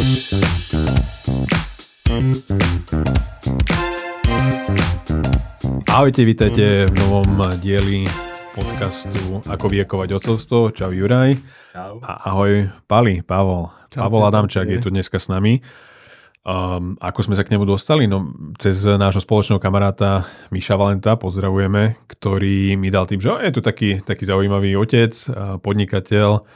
Ahojte, vítajte v novom dieli podcastu Ako viekovať ocovstvo. Čau Juraj. Čau. A ahoj Pali, Pavol. Čau, Pavol čau, Adamčák čau. je tu dneska s nami. Um, ako sme sa k nemu dostali? No, cez nášho spoločného kamaráta Miša Valenta, pozdravujeme, ktorý mi dal tým, že je tu taký, taký zaujímavý otec, podnikateľ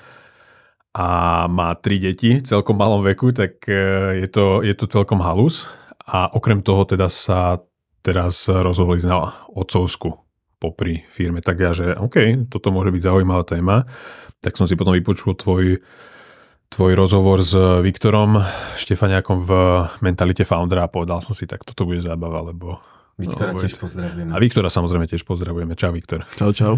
a má tri deti v celkom malom veku, tak e, je to, je to celkom halus. A okrem toho teda sa teraz rozhodol ísť na otcovsku popri firme. Tak ja, že OK, toto môže byť zaujímavá téma. Tak som si potom vypočul tvoj, tvoj rozhovor s Viktorom Štefaniakom v mentalite foundera a povedal som si, tak toto bude zábava, lebo... Viktora no, tiež pozdravujeme. A Viktora samozrejme tiež pozdravujeme. Čau Viktor. Čau, čau.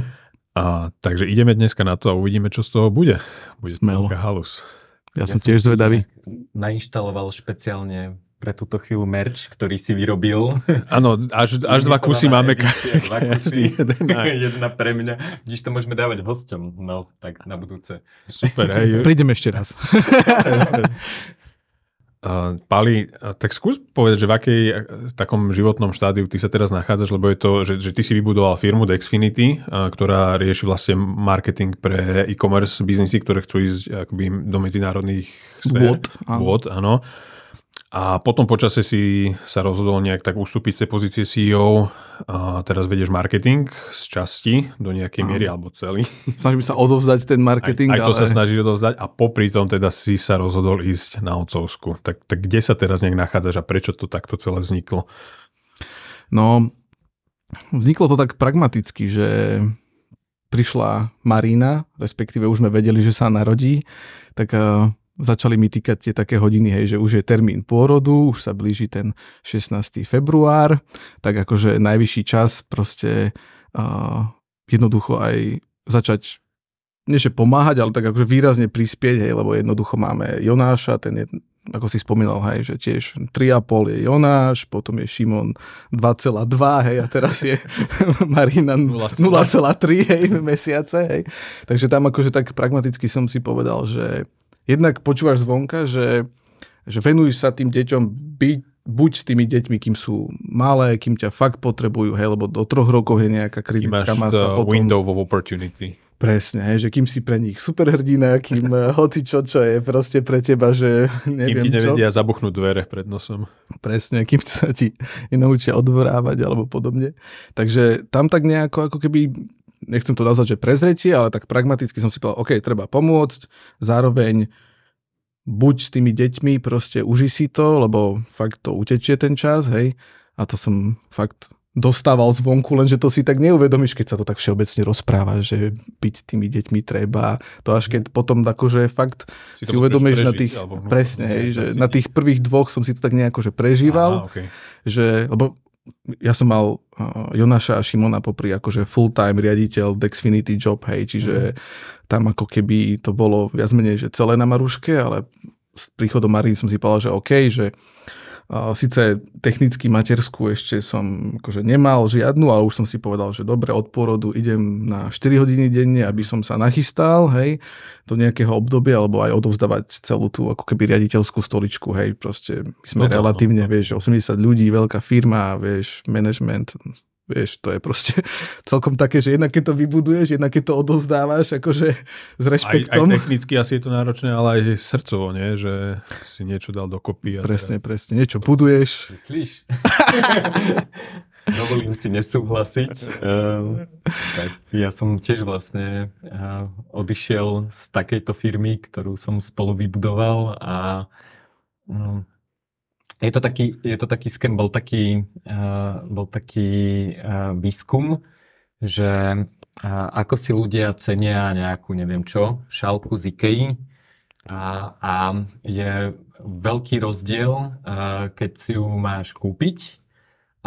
A, takže ideme dneska na to a uvidíme, čo z toho bude. Bude Smelo. halus. Ja, som tiež zvedavý. Nainštaloval špeciálne pre túto chvíľu merch, ktorý si vyrobil. Áno, až, až dva kusy máme. Edícia, dva kusy. Jedna pre mňa. Vidíš, to môžeme dávať hosťom. No, tak na budúce. Super, hej. Prídem ešte raz. Pali, tak skús povedať, že v akej uh, takom životnom štádiu ty sa teraz nachádzaš, lebo je to, že, že ty si vybudoval firmu Dexfinity, ktorá rieši vlastne marketing pre e-commerce biznisy, ktoré chcú ísť akoby do medzinárodných sfér. Vôd, áno. Vôd, áno. A potom počase si sa rozhodol nejak tak ustúpiť z tej pozície CEO a teraz vedieš marketing z časti do nejakej miery alebo celý. Snažím sa odovzdať ten marketing, aj, aj to ale sa snažíš odovzdať a popri tom teda si sa rozhodol ísť na otcovsku. Tak, tak kde sa teraz nejak nachádzaš a prečo to takto celé vzniklo? no, vzniklo to tak pragmaticky, že prišla Marina, respektíve už sme vedeli, že sa narodí, tak uh, začali mi týkať tie také hodiny, hej, že už je termín pôrodu, už sa blíži ten 16. február, tak akože najvyšší čas proste uh, jednoducho aj začať nie že pomáhať, ale tak akože výrazne prispieť, hej, lebo jednoducho máme Jonáša, ten je, ako si spomínal, hej, že tiež 3,5 je Jonáš, potom je Šimon 2,2, hej, a teraz je Marina 0,3 hej, mesiace, hej. Takže tam akože tak pragmaticky som si povedal, že jednak počúvaš zvonka, že, že venuj sa tým deťom byť buď s tými deťmi, kým sú malé, kým ťa fakt potrebujú, hej, lebo do troch rokov je nejaká Ty máš kritická masa. the Potom, window of opportunity. Presne, hej, že kým si pre nich superhrdina, kým eh, hoci čo, čo je proste pre teba, že Kým neviem ti čo. nevedia zabuchnúť dvere pred nosom. Presne, kým sa ti nenaučia odvorávať alebo podobne. Takže tam tak nejako ako keby, nechcem to nazvať, že prezretie, ale tak pragmaticky som si povedal, OK, treba pomôcť, zároveň buď s tými deťmi, proste uži si to, lebo fakt to utečie ten čas, hej. A to som fakt dostával zvonku, lenže to si tak neuvedomíš, keď sa to tak všeobecne rozpráva, že byť s tými deťmi treba. To až keď potom akože fakt Si si, uvedomíš na tých, alebo- no, presne, no, hej, že na tých prvých dvoch som si to tak nejako že prežíval, Aha, okay. že, lebo ja som mal uh, Jonáša a Šimona popri akože full-time riaditeľ Dexfinity job, hej, čiže tam ako keby to bolo viac menej, že celé na Maruške, ale s príchodom Mariny som si povedal, že OK, že síce technicky matersku ešte som akože nemal žiadnu, ale už som si povedal, že dobre, od pôrodu idem na 4 hodiny denne, aby som sa nachystal, hej, do nejakého obdobia, alebo aj odovzdávať celú tú ako keby riaditeľskú stoličku, hej, proste my sme No no, relatívne, no, no. vieš, 80 ľudí, veľká firma, vieš, management, vieš, to je proste celkom také, že jednak keď to vybuduješ, jednak keď to odovzdávaš, akože s Aj, aj rešpektom. technicky asi je to náročné, ale aj srdcovo, nie? Že si niečo dal dokopy. A Presne, presne, niečo buduješ. Myslíš? Dovolím si nesúhlasiť. Uh, tak ja som tiež vlastne uh, odišiel z takejto firmy, ktorú som spolu vybudoval a um, je to taký, je to taký skem, bol taký, uh, bol taký uh, výskum, že uh, ako si ľudia cenia nejakú, neviem čo, šálku z Ikei. A, a je veľký rozdiel, uh, keď si ju máš kúpiť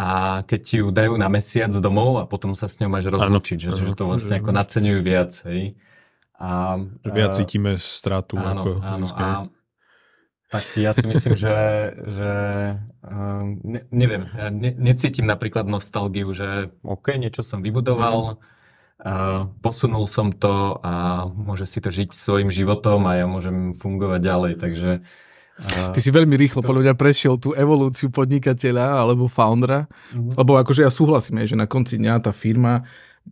a keď ti ju dajú na mesiac domov a potom sa s ňou máš rozlučiť, že, že to vlastne ako naceňujú viac, hej. A, viac cítime stratu áno, ako áno, zisk. a tak ja si myslím, že, že uh, ne, neviem, ja ne, necítim napríklad nostalgiu, že OK, niečo som vybudoval, uh, posunul som to a môže si to žiť svojim životom a ja môžem fungovať ďalej, takže Ty si veľmi rýchlo podľa mňa prešiel tú evolúciu podnikateľa alebo foundera, mm-hmm. lebo akože ja súhlasím, že na konci dňa tá firma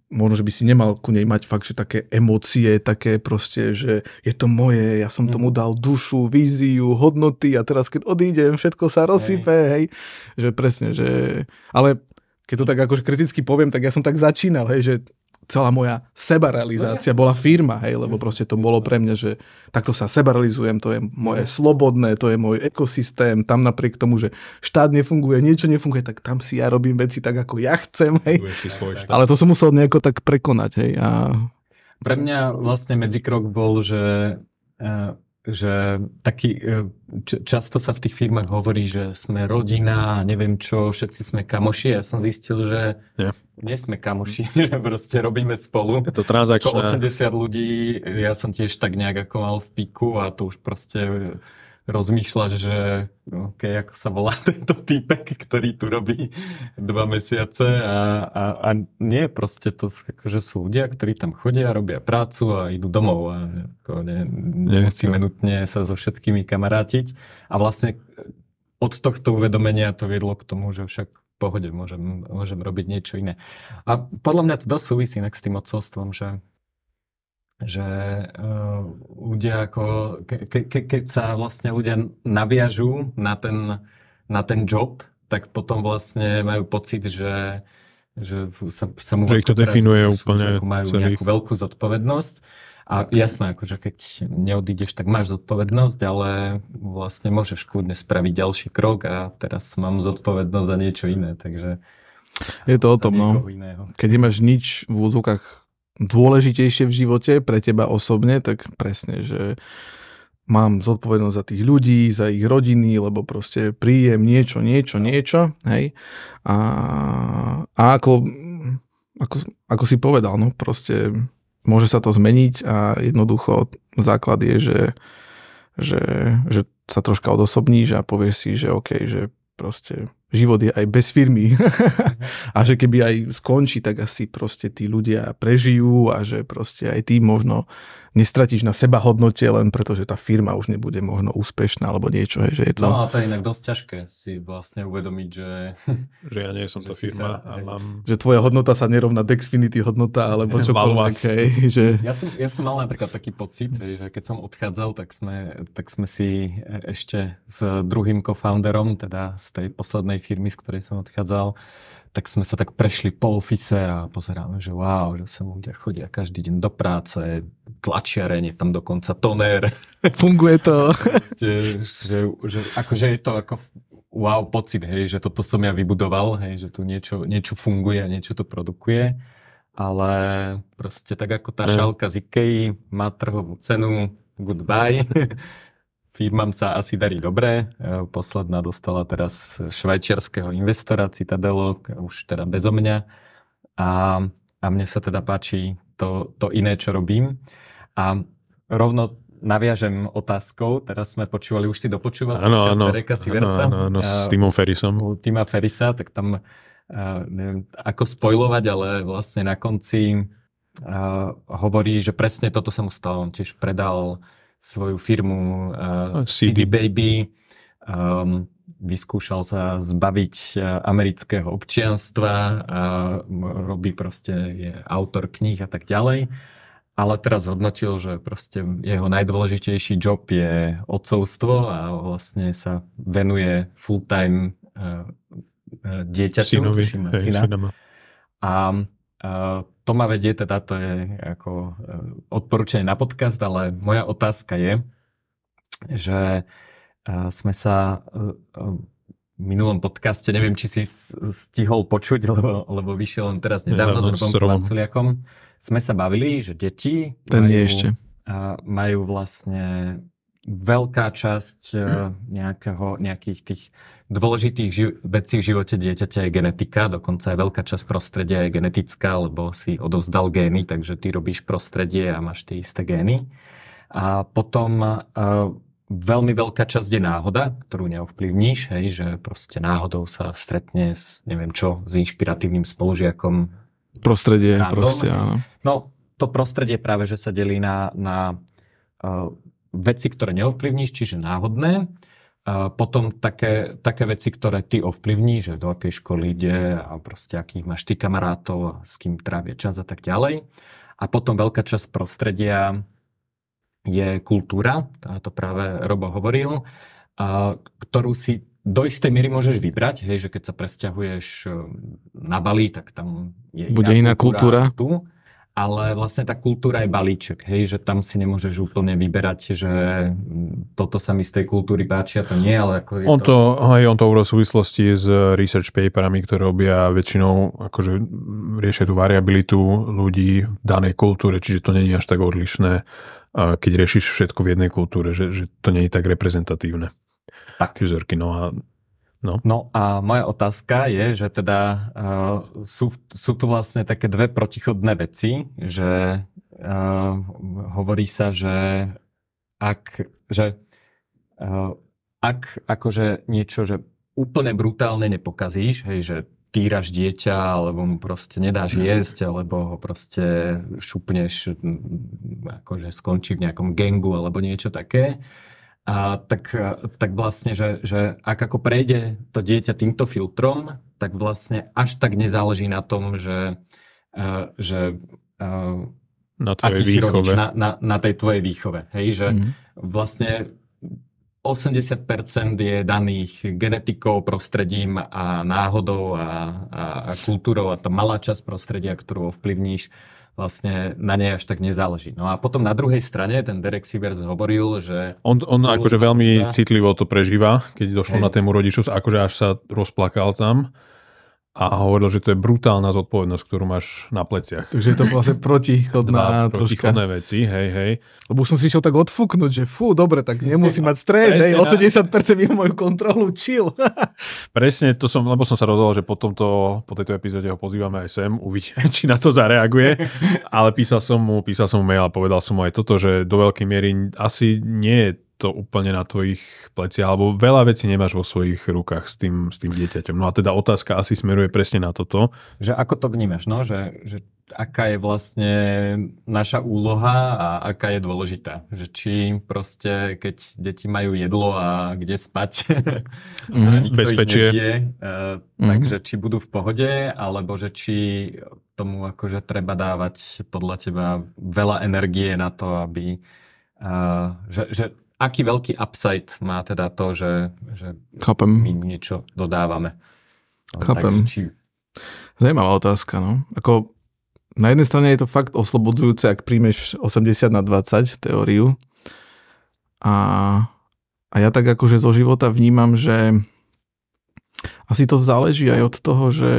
možno, že by si nemal ku nej mať fakt, že také emócie, také proste, že je to moje, ja som mm. tomu dal dušu, víziu, hodnoty a teraz keď odídem, všetko sa rozsype, hej. hej. Že presne, že... Ale keď to tak akože kriticky poviem, tak ja som tak začínal, hej, že celá moja sebarealizácia bola firma, hej, lebo proste to bolo pre mňa, že takto sa sebarealizujem, to je moje slobodné, to je môj ekosystém, tam napriek tomu, že štát nefunguje, niečo nefunguje, tak tam si ja robím veci tak, ako ja chcem, hej. Ale to som musel nejako tak prekonať, hej. A... Pre mňa vlastne medzikrok bol, že eh, že taký, e, často sa v tých firmách hovorí, že sme rodina a neviem čo, všetci sme kamoši. Ja som zistil, že nie sme kamoši, že proste robíme spolu. Je to transakčné. 80 ľudí, ja som tiež tak nejak ako mal v piku a to už proste rozmýšľaš, že OK, ako sa volá tento týpek, ktorý tu robí dva mesiace a, a, a nie, proste to akože sú ľudia, ktorí tam chodia, robia prácu a idú domov a ako ne, nemusíme nutne sa so všetkými kamarátiť a vlastne od tohto uvedomenia to viedlo k tomu, že však v pohode môžem, môžem robiť niečo iné. A podľa mňa to dosť súvisí s tým odcovstvom, že že uh, ľudia ako, ke, ke, keď sa vlastne ľudia naviažú na ten, na ten job, tak potom vlastne majú pocit, že, že sa, sa môžu... Že ich to definuje sú, úplne majú celý. nejakú veľkú zodpovednosť. A jasné, akože keď neodídeš, tak máš zodpovednosť, ale vlastne môžeš kľudne spraviť ďalší krok a teraz mám zodpovednosť za niečo iné, takže... Je to o tom, no. Iného. Keď nemáš nič v úzokách dôležitejšie v živote pre teba osobne, tak presne, že mám zodpovednosť za tých ľudí, za ich rodiny, lebo proste príjem niečo, niečo, niečo, hej. A, a ako, ako, ako si povedal, no proste môže sa to zmeniť a jednoducho základ je, že, že, že sa troška odosobníš a povieš si, že OK, že proste život je aj bez firmy. A že keby aj skončí, tak asi proste tí ľudia prežijú a že proste aj ty možno nestratíš na seba hodnote len preto, že tá firma už nebude možno úspešná alebo niečo. Že je to... No a to je inak dosť ťažké si vlastne uvedomiť, že... že ja nie som tá firma sa, a mám... Že tvoja hodnota sa nerovná Dexfinity hodnota alebo čokoľvek. Hej, že... ja, som, ja som mal napríklad taký pocit, že keď som odchádzal, tak sme, tak sme si ešte s druhým co-founderom, teda z tej poslednej firmy, z ktorej som odchádzal, tak sme sa tak prešli po ofise a pozeráme, že wow, že sa ľudia chodia každý deň do práce, tlačiareň, je tam dokonca toner. Funguje to. Proste, že, že, akože je to ako wow pocit, hej, že toto som ja vybudoval, hej, že tu niečo, niečo funguje a niečo to produkuje. Ale proste tak ako tá šálka z Ikei má trhovú cenu, goodbye. firmám sa asi darí dobre. E, posledná dostala teraz švajčiarského investora Citadelo, už teda bezo mňa. A, a mne sa teda páči to, to iné, čo robím. A rovno naviažem otázkou, teraz sme počúvali, už si dopočúval ano, ano, Versa. Áno, áno, s Timom Ferrisom. U Tima Ferisa, tak tam uh, neviem, ako spojovať, ale vlastne na konci uh, hovorí, že presne toto sa mu stalo. On tiež predal svoju firmu uh, CD. CD Baby, um, vyskúšal sa zbaviť uh, amerického občianstva, a robí proste, je autor kníh a tak ďalej. Ale teraz hodnotil, že proste jeho najdôležitejší job je odcovstvo a vlastne sa venuje full-time dieťaťu, synovi, hej, syna. A uh, to ma vedie, teda to je ako e, odporúčanie na podcast, ale moja otázka je, že e, sme sa e, v minulom podcaste, neviem, či si stihol počuť, lebo, lebo vyšiel len teraz nedávno ja, s Robom Kvanculiakom, sme sa bavili, že deti Ten majú, nie ešte. majú vlastne veľká časť e, nejakého, nejakých tých dôležitých ži- vecí v živote dieťaťa je genetika, dokonca aj veľká časť prostredia je genetická, lebo si odovzdal gény, takže ty robíš prostredie a máš tie isté gény. A potom uh, veľmi veľká časť je náhoda, ktorú neovplyvníš, hej, že proste náhodou sa stretne s, neviem čo, s inšpiratívnym spolužiakom. Prostredie, random. proste, áno. No, to prostredie práve, že sa delí na, na uh, veci, ktoré neovplyvníš, čiže náhodné, potom také, také veci, ktoré ty ovplyvní, že do akej školy ide a proste akých máš ty kamarátov, s kým trávia čas a tak ďalej. A potom veľká časť prostredia je kultúra, to práve Robo hovoril, ktorú si do istej miery môžeš vybrať, hej, že keď sa presťahuješ e, na Bali, tak tam je Bude iná kultúra. Tu, ale vlastne tá kultúra je balíček, hej, že tam si nemôžeš úplne vyberať, že toto sa mi z tej kultúry páči a to nie, ale ako je on to... to hej, on to v súvislosti s research paperami, ktoré robia väčšinou akože riešia tú variabilitu ľudí v danej kultúre, čiže to nie je až tak odlišné, keď riešiš všetko v jednej kultúre, že, že to nie je tak reprezentatívne. Tak. Vzorky, no a No. no a moja otázka je, že teda uh, sú, sú tu vlastne také dve protichodné veci, že uh, hovorí sa, že ak, že, uh, ak akože niečo, že úplne brutálne nepokazíš, hej, že týraš dieťa, alebo mu proste nedáš mhm. jesť, alebo ho proste šupneš, akože skončí v nejakom gengu, alebo niečo také, a tak, tak vlastne, že, že ak ako prejde to dieťa týmto filtrom, tak vlastne až tak nezáleží na tom, že, uh, že uh, na tvojej výchove. na, na, na tej tvojej výchove. Hej, že mm. vlastne 80% je daných genetikou, prostredím a náhodou a, a, a kultúrou a to malá časť prostredia, ktorú ovplyvníš, vlastne na nej až tak nezáleží. No a potom na druhej strane ten Derek Sivers hovoril, že... On, on akože veľmi citlivo to prežíva, keď došlo Hej. na tému rodičov, akože až sa rozplakal tam a hovoril, že to je brutálna zodpovednosť, ktorú máš na pleciach. Takže je to vlastne protichodná Dva protichodné veci, hej, hej. Lebo som si išiel tak odfúknuť, že fú, dobre, tak nemusím mať stres, hej, 80% mimo moju kontrolu, chill. Presne, to som, lebo som sa rozhodol, že po, tomto, po tejto epizóde ho pozývame aj sem, uvidíme, či na to zareaguje. Ale písal som mu, písal som mu mail a povedal som mu aj toto, že do veľkej miery asi nie je to úplne na tvojich pleciach, alebo veľa vecí nemáš vo svojich rukách s tým, s tým dieťaťom. No a teda otázka asi smeruje presne na toto. Že ako to vnímaš, no? Že, že aká je vlastne naša úloha a aká je dôležitá. Že či proste, keď deti majú jedlo a kde spať, mm, bezpečie, nebije, uh, mm. takže či budú v pohode, alebo že či tomu akože treba dávať podľa teba veľa energie na to, aby uh, že, že aký veľký upside má teda to, že, že Chápem. my niečo dodávame. No, Chápem. Takže, či... Zajímavá otázka. No. Ako, na jednej strane je to fakt oslobodzujúce, ak príjmeš 80 na 20 teóriu. A, a ja tak akože zo života vnímam, že asi to záleží aj od toho, že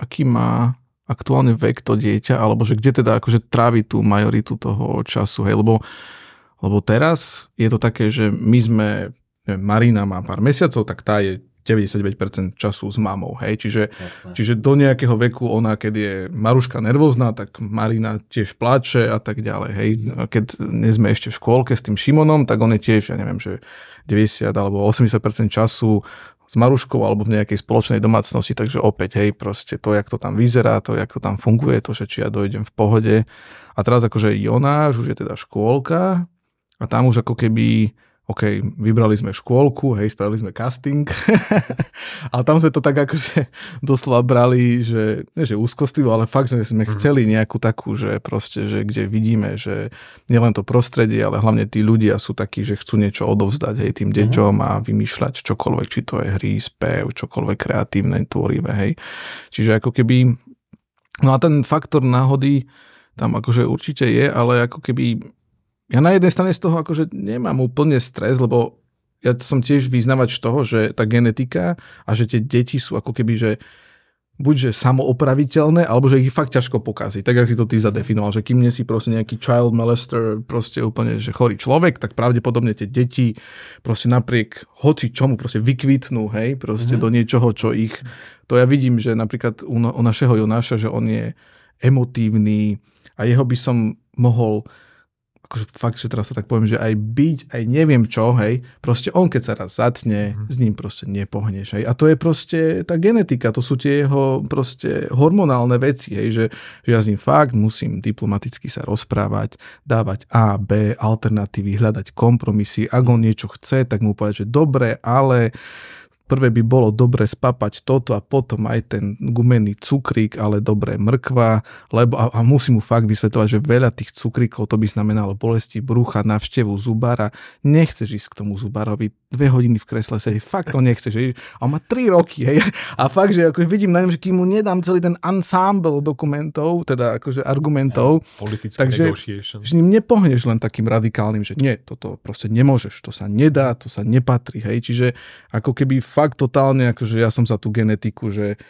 aký má aktuálne vek to dieťa, alebo že kde teda akože trávi tú majoritu toho času, hej, lebo lebo teraz je to také, že my sme, neviem, Marina má pár mesiacov, tak tá je 99% času s mamou, hej, čiže, čiže do nejakého veku ona, keď je Maruška nervózna, tak Marina tiež plače a tak ďalej, hej, a keď nie sme ešte v škôlke s tým Šimonom, tak on je tiež, ja neviem, že 90 alebo 80% času s Maruškou alebo v nejakej spoločnej domácnosti, takže opäť, hej, proste to, jak to tam vyzerá, to, jak to tam funguje, to, že či ja dojdem v pohode. A teraz akože Jonáš už je teda škôlka, a tam už ako keby, OK, vybrali sme škôlku, hej, spravili sme casting. a tam sme to tak akože doslova brali, že, nie že úzkostivo, ale fakt, že sme mhm. chceli nejakú takú, že proste, že kde vidíme, že nielen to prostredie, ale hlavne tí ľudia sú takí, že chcú niečo odovzdať hej, tým mhm. deťom a vymýšľať čokoľvek, či to je hry, spev, čokoľvek kreatívne, tvorivé, hej. Čiže ako keby, no a ten faktor náhody tam akože určite je, ale ako keby ja na jednej strane z toho akože nemám úplne stres, lebo ja som tiež vyznavač toho, že tá genetika a že tie deti sú ako keby, že buď že samoopraviteľné, alebo že ich fakt ťažko pokazí. Tak, ako si to ty zadefinoval, že kým nie si proste nejaký child molester, proste úplne, že chorý človek, tak pravdepodobne tie deti proste napriek hoci čomu proste vykvitnú, hej, proste mm-hmm. do niečoho, čo ich... To ja vidím, že napríklad u, u našeho Jonáša, že on je emotívny a jeho by som mohol akože fakt, že teraz sa tak poviem, že aj byť, aj neviem čo, hej, proste on keď sa raz zatne, mm. s ním proste nepohneš, hej. A to je proste tá genetika, to sú tie jeho proste hormonálne veci, hej, že, že ja s ním fakt musím diplomaticky sa rozprávať, dávať A, B, alternatívy, hľadať kompromisy, ak on niečo chce, tak mu povedať, že dobre, ale prvé by bolo dobre spapať toto a potom aj ten gumený cukrík, ale dobré mrkva, lebo a, a musím mu fakt vysvetovať, že veľa tých cukríkov to by znamenalo bolesti brucha, navštevu zubára. Nechceš ísť k tomu zubárovi dve hodiny v kresle sedieť, fakt to nechceš. Hej. A on má tri roky, hej. A fakt, že ako vidím na ňom, že kým mu nedám celý ten ensemble dokumentov, teda akože argumentov, yeah, takže s ním nepohneš len takým radikálnym, že nie, toto proste nemôžeš, to sa nedá, to sa nepatrí, hej. Čiže ako keby fakt totálne, akože ja som za tú genetiku, že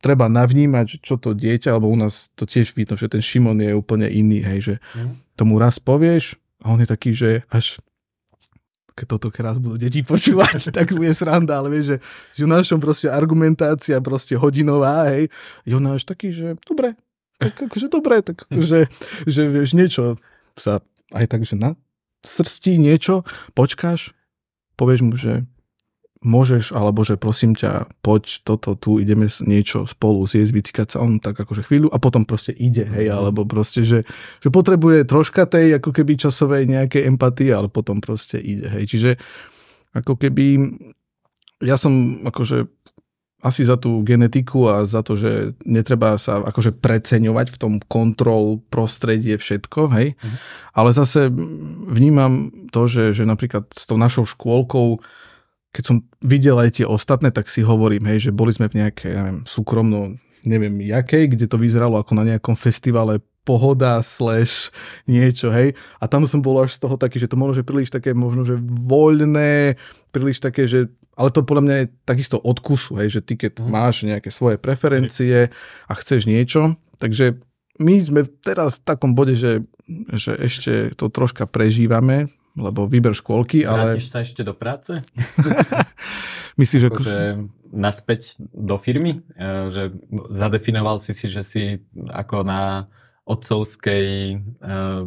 treba navnímať, čo to dieťa, alebo u nás to tiež vidno, že ten Šimon je úplne iný, hej, že mm. tomu raz povieš a on je taký, že až keď toto raz budú deti počúvať, tak bude sranda, ale vieš, že s Jonášom proste argumentácia proste hodinová, hej, Jonáš taký, že dobre, tak akože dobre, tak akože, že vieš, niečo sa aj tak, že na srstí niečo, počkáš, povieš mu, že môžeš, alebo že prosím ťa, poď toto tu, ideme niečo spolu zjesť, vycikať sa on tak akože chvíľu a potom proste ide, hej, mhm. alebo proste, že, že potrebuje troška tej ako keby časovej nejakej empatie, ale potom proste ide, hej, čiže ako keby ja som akože asi za tú genetiku a za to, že netreba sa akože preceňovať v tom kontrol prostredie všetko, hej. Mhm. Ale zase vnímam to, že, že napríklad s tou našou škôlkou keď som videl aj tie ostatné, tak si hovorím, hej, že boli sme v nejakej, ja neviem, súkromno, neviem jakej, kde to vyzeralo ako na nejakom festivale pohoda slash niečo, hej. A tam som bol až z toho taký, že to možno, že príliš také možno, že voľné, príliš také, že ale to podľa mňa je takisto odkusu, hej, že ty keď mm. máš nejaké svoje preferencie a chceš niečo, takže my sme teraz v takom bode, že, že ešte to troška prežívame, lebo výber škôlky, ale... Vrátiš sa ešte do práce? Myslíš, že naspäť do firmy? E, že zadefinoval si si, že si ako na otcovskej uh,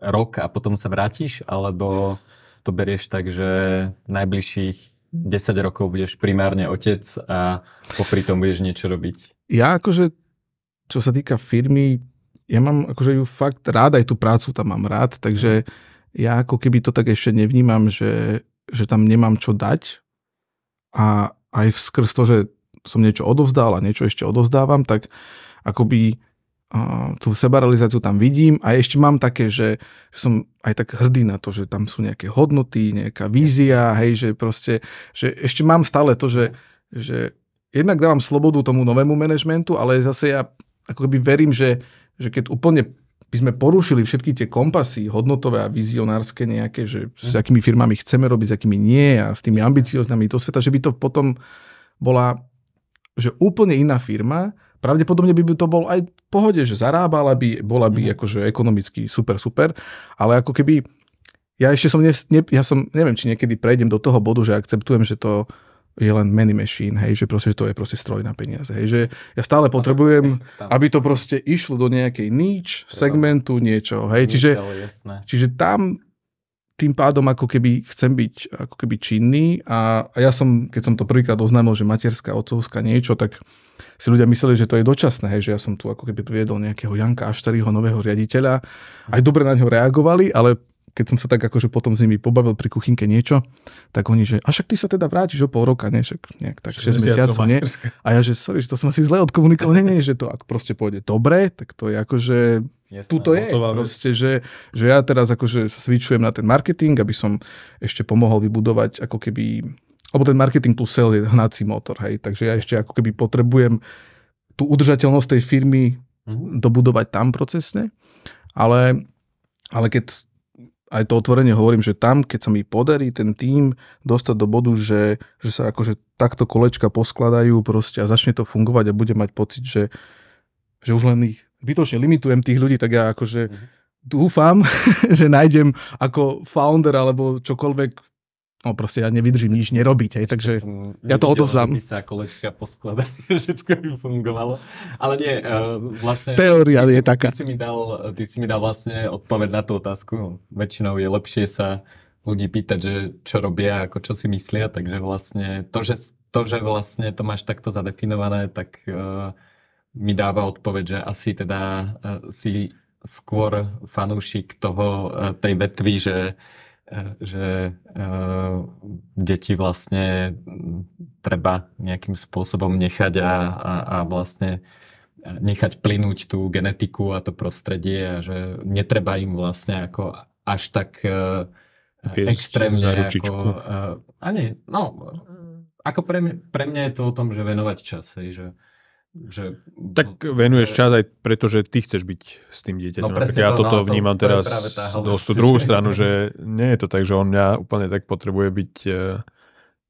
rok a potom sa vrátiš? Alebo to berieš tak, že najbližších 10 rokov budeš primárne otec a popri tom budeš niečo robiť? Ja akože, čo sa týka firmy, ja mám akože ju fakt rád, aj tú prácu tam mám rád, takže mm ja ako keby to tak ešte nevnímam, že, že tam nemám čo dať. A aj skrz to, že som niečo odovzdal a niečo ešte odovzdávam, tak akoby uh, tú sebarealizáciu tam vidím. A ešte mám také, že, že som aj tak hrdý na to, že tam sú nejaké hodnoty, nejaká vízia, hej, že proste, že ešte mám stále to, že, že jednak dávam slobodu tomu novému manažmentu, ale zase ja ako keby verím, že, že keď úplne by sme porušili všetky tie kompasy hodnotové a vizionárske nejaké, že s akými firmami chceme robiť, s akými nie a s tými ambicioznami do sveta, že by to potom bola že úplne iná firma, pravdepodobne by to bol aj v pohode, že zarábala by, bola by mm. akože ekonomicky super, super, ale ako keby ja ešte som, ne, ne, ja som, neviem, či niekedy prejdem do toho bodu, že akceptujem, že to je len many machine, hej, že proste, že to je proste stroj na peniaze, hej, že ja stále potrebujem, aby to proste išlo do nejakej niche, segmentu, niečo, hej, čiže, čiže tam tým pádom ako keby chcem byť ako keby činný a, a ja som, keď som to prvýkrát oznámil, že materská, otcovská niečo, tak si ľudia mysleli, že to je dočasné, hej, že ja som tu ako keby priviedol nejakého Janka Ašteriho nového riaditeľa. Aj dobre na ňo reagovali, ale keď som sa tak akože potom s nimi pobavil pri kuchynke niečo, tak oni, že a však ty sa teda vrátiš o pol roka, nie? Však nejak tak 6 mesiacov, nie? A ja, že sorry, že to som asi zle odkomunikoval, nie, nie, že to ako proste pôjde dobre, tak to je akože Jasné, tuto je. Proste, že, že ja teraz akože sa switchujem na ten marketing, aby som ešte pomohol vybudovať ako keby, alebo ten marketing plus sales je hnací motor, hej, takže ja ešte ako keby potrebujem tú udržateľnosť tej firmy mm-hmm. dobudovať tam procesne, ale, ale keď aj to otvorene hovorím, že tam, keď sa mi podarí ten tým dostať do bodu, že, že sa akože takto kolečka poskladajú proste a začne to fungovať a bude mať pocit, že, že už len ich bytočne limitujem tých ľudí, tak ja akože mm-hmm. dúfam, že nájdem ako founder alebo čokoľvek no proste ja nevydržím nič nerobiť, hej, takže som ja to odovzdám. sa kolečka poskladať, všetko by fungovalo. Ale nie, uh, vlastne... Teória je si, taká. Ty si, mi dal, ty si mi dal vlastne odpoveď na tú otázku. Väčšinou je lepšie sa ľudí pýtať, že čo robia, ako čo si myslia, takže vlastne to, že, to, že vlastne to máš takto zadefinované, tak uh, mi dáva odpoveď, že asi teda uh, si skôr fanúšik toho, uh, tej vetvy, že že uh, deti vlastne treba nejakým spôsobom nechať a, a, a vlastne nechať plynúť tú genetiku a to prostredie a že netreba im vlastne ako až tak uh, extrémne ako, uh, a nie, no, ako pre mňa, pre mňa je to o tom, že venovať čas, hej, že že... Tak venuješ čas aj preto, že ty chceš byť s tým dieťaťom. No, ja to, toto no, vnímam to, teraz to dosť tú druhú stranu, že nie je to tak, že on mňa úplne tak potrebuje byť, eh,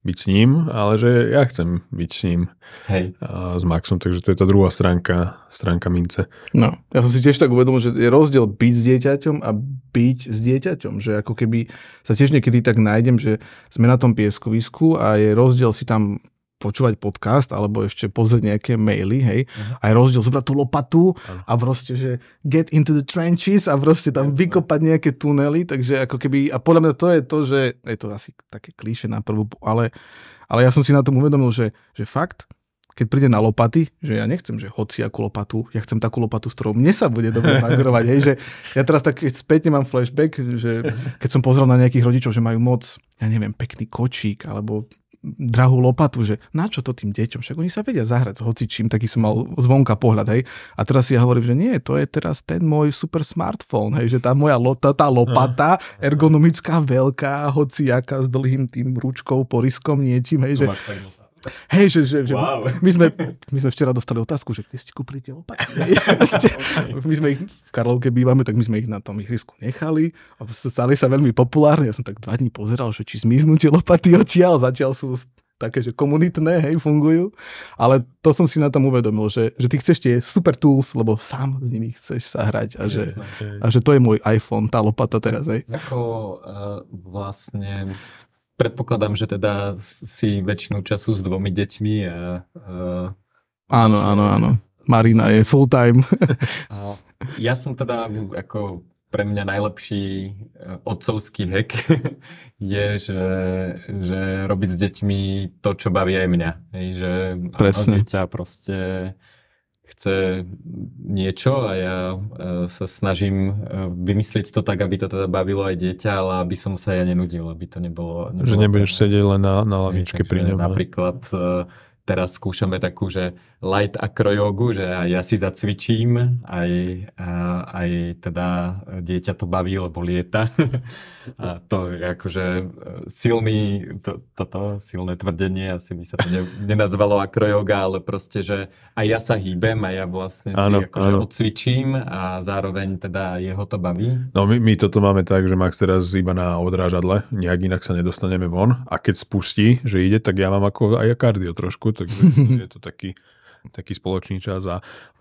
byť s ním, ale že ja chcem byť s ním Hej. A s Maxom, takže to je tá druhá stránka, stránka mince. No, ja som si tiež tak uvedomil, že je rozdiel byť s dieťaťom a byť s dieťaťom, že ako keby sa tiež niekedy tak nájdem, že sme na tom pieskovisku a je rozdiel si tam počúvať podcast alebo ešte pozrieť nejaké maily, hej, uh-huh. aj rozdiel zobrať tú lopatu uh-huh. a proste, že get into the trenches a proste tam uh-huh. vykopať nejaké tunely, takže ako keby, a podľa mňa to je to, že, je to asi také klíše na prvú, ale, ale ja som si na tom uvedomil, že, že fakt, keď príde na lopaty, že ja nechcem, že hoci akú lopatu, ja chcem takú lopatu, s ktorou mne sa bude dobre nagrovať. hej, že ja teraz tak keď spätne mám flashback, že keď som pozrel na nejakých rodičov, že majú moc, ja neviem, pekný kočík, alebo drahú lopatu, že na čo to tým deťom, však oni sa vedia zahrať s hocičím, taký som mal zvonka pohľad, hej. A teraz si ja hovorím, že nie, to je teraz ten môj super smartphone, hej, že tá moja lota, tá lopata, ergonomická, veľká, hociaká s dlhým tým ručkou, poriskom, niečím, hej, že... Hej, že, že, že wow. my, sme, my sme včera dostali otázku, že kde ste kúpili tie lopaty? my sme ich v Karlovke bývame, tak my sme ich na tom ihrisku nechali a stali sa veľmi populárne. Ja som tak dva dní pozeral, že či zmiznú tie lopaty odtiaľ, zatiaľ sú také, že komunitné, hej, fungujú. Ale to som si na tom uvedomil, že, že ty chceš tie super tools, lebo sám s nimi chceš sa hrať a že, a že to je môj iPhone, tá lopata teraz, hej. Ako uh, vlastne predpokladám, že teda si väčšinu času s dvomi deťmi a... Uh, áno, áno, áno. Marina je full time. ja som teda ako pre mňa najlepší e, otcovský hack je, že, že robiť s deťmi to, čo baví aj mňa. Hej, že Presne. dieťa proste chce niečo a ja e, sa snažím e, vymyslieť to tak, aby to teda bavilo aj dieťa, ale aby som sa ja nenudil, aby to nebolo... nebolo že nebudeš sedieť len na, na lavičke pri ňom. Napríklad e, teraz skúšame takú, že light akrojogu, že aj ja si zacvičím, aj, aj teda dieťa to baví, lebo lieta. A to je akože silný, to, toto silné tvrdenie, asi by sa to ne, nenazvalo akrojoga, ale proste, že aj ja sa hýbem a ja vlastne áno, si akože áno. odcvičím a zároveň teda jeho to baví. No my, my toto máme tak, že Max teraz iba na odrážadle, nejak inak sa nedostaneme von a keď spustí, že ide, tak ja mám ako aj kardio trošku, takže je to taký, taký spoločný čas a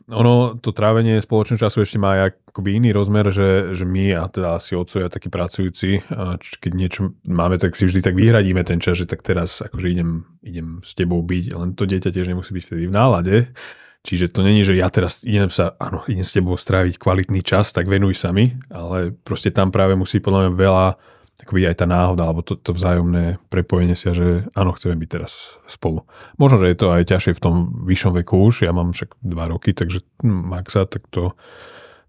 ono, to trávenie spoločného času ešte má akoby iný rozmer, že, že my a teda asi otcovia takí pracujúci, keď niečo máme, tak si vždy tak vyhradíme ten čas, že tak teraz akože idem, idem s tebou byť, len to dieťa tiež nemusí byť vtedy v nálade, Čiže to není, že ja teraz idem sa, áno, idem s tebou stráviť kvalitný čas, tak venuj sa mi, ale proste tam práve musí podľa mňa veľa akoby aj tá náhoda, alebo to, to vzájomné prepojenie si, že áno, chceme byť teraz spolu. Možno, že je to aj ťažšie v tom vyššom veku už, ja mám však dva roky, takže Maxa, tak to,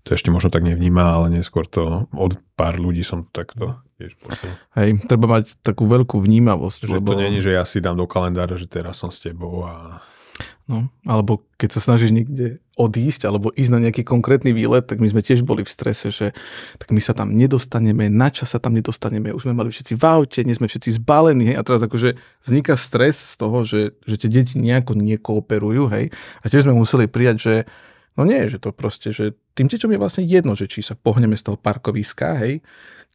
to ešte možno tak nevníma, ale neskôr to od pár ľudí som to takto tiež počul. Hej, treba mať takú veľkú vnímavosť. Že lebo... to není, že ja si dám do kalendára, že teraz som s tebou a No, alebo keď sa snažíš niekde odísť alebo ísť na nejaký konkrétny výlet, tak my sme tiež boli v strese, že tak my sa tam nedostaneme, na čas sa tam nedostaneme, už sme mali všetci v aute, nie sme všetci zbalení, hej, a teraz akože vzniká stres z toho, že, že tie deti nejako nekooperujú, hej, a tiež sme museli prijať, že no nie, že to proste, že tým deťom je vlastne jedno, že či sa pohneme z toho parkoviska, hej,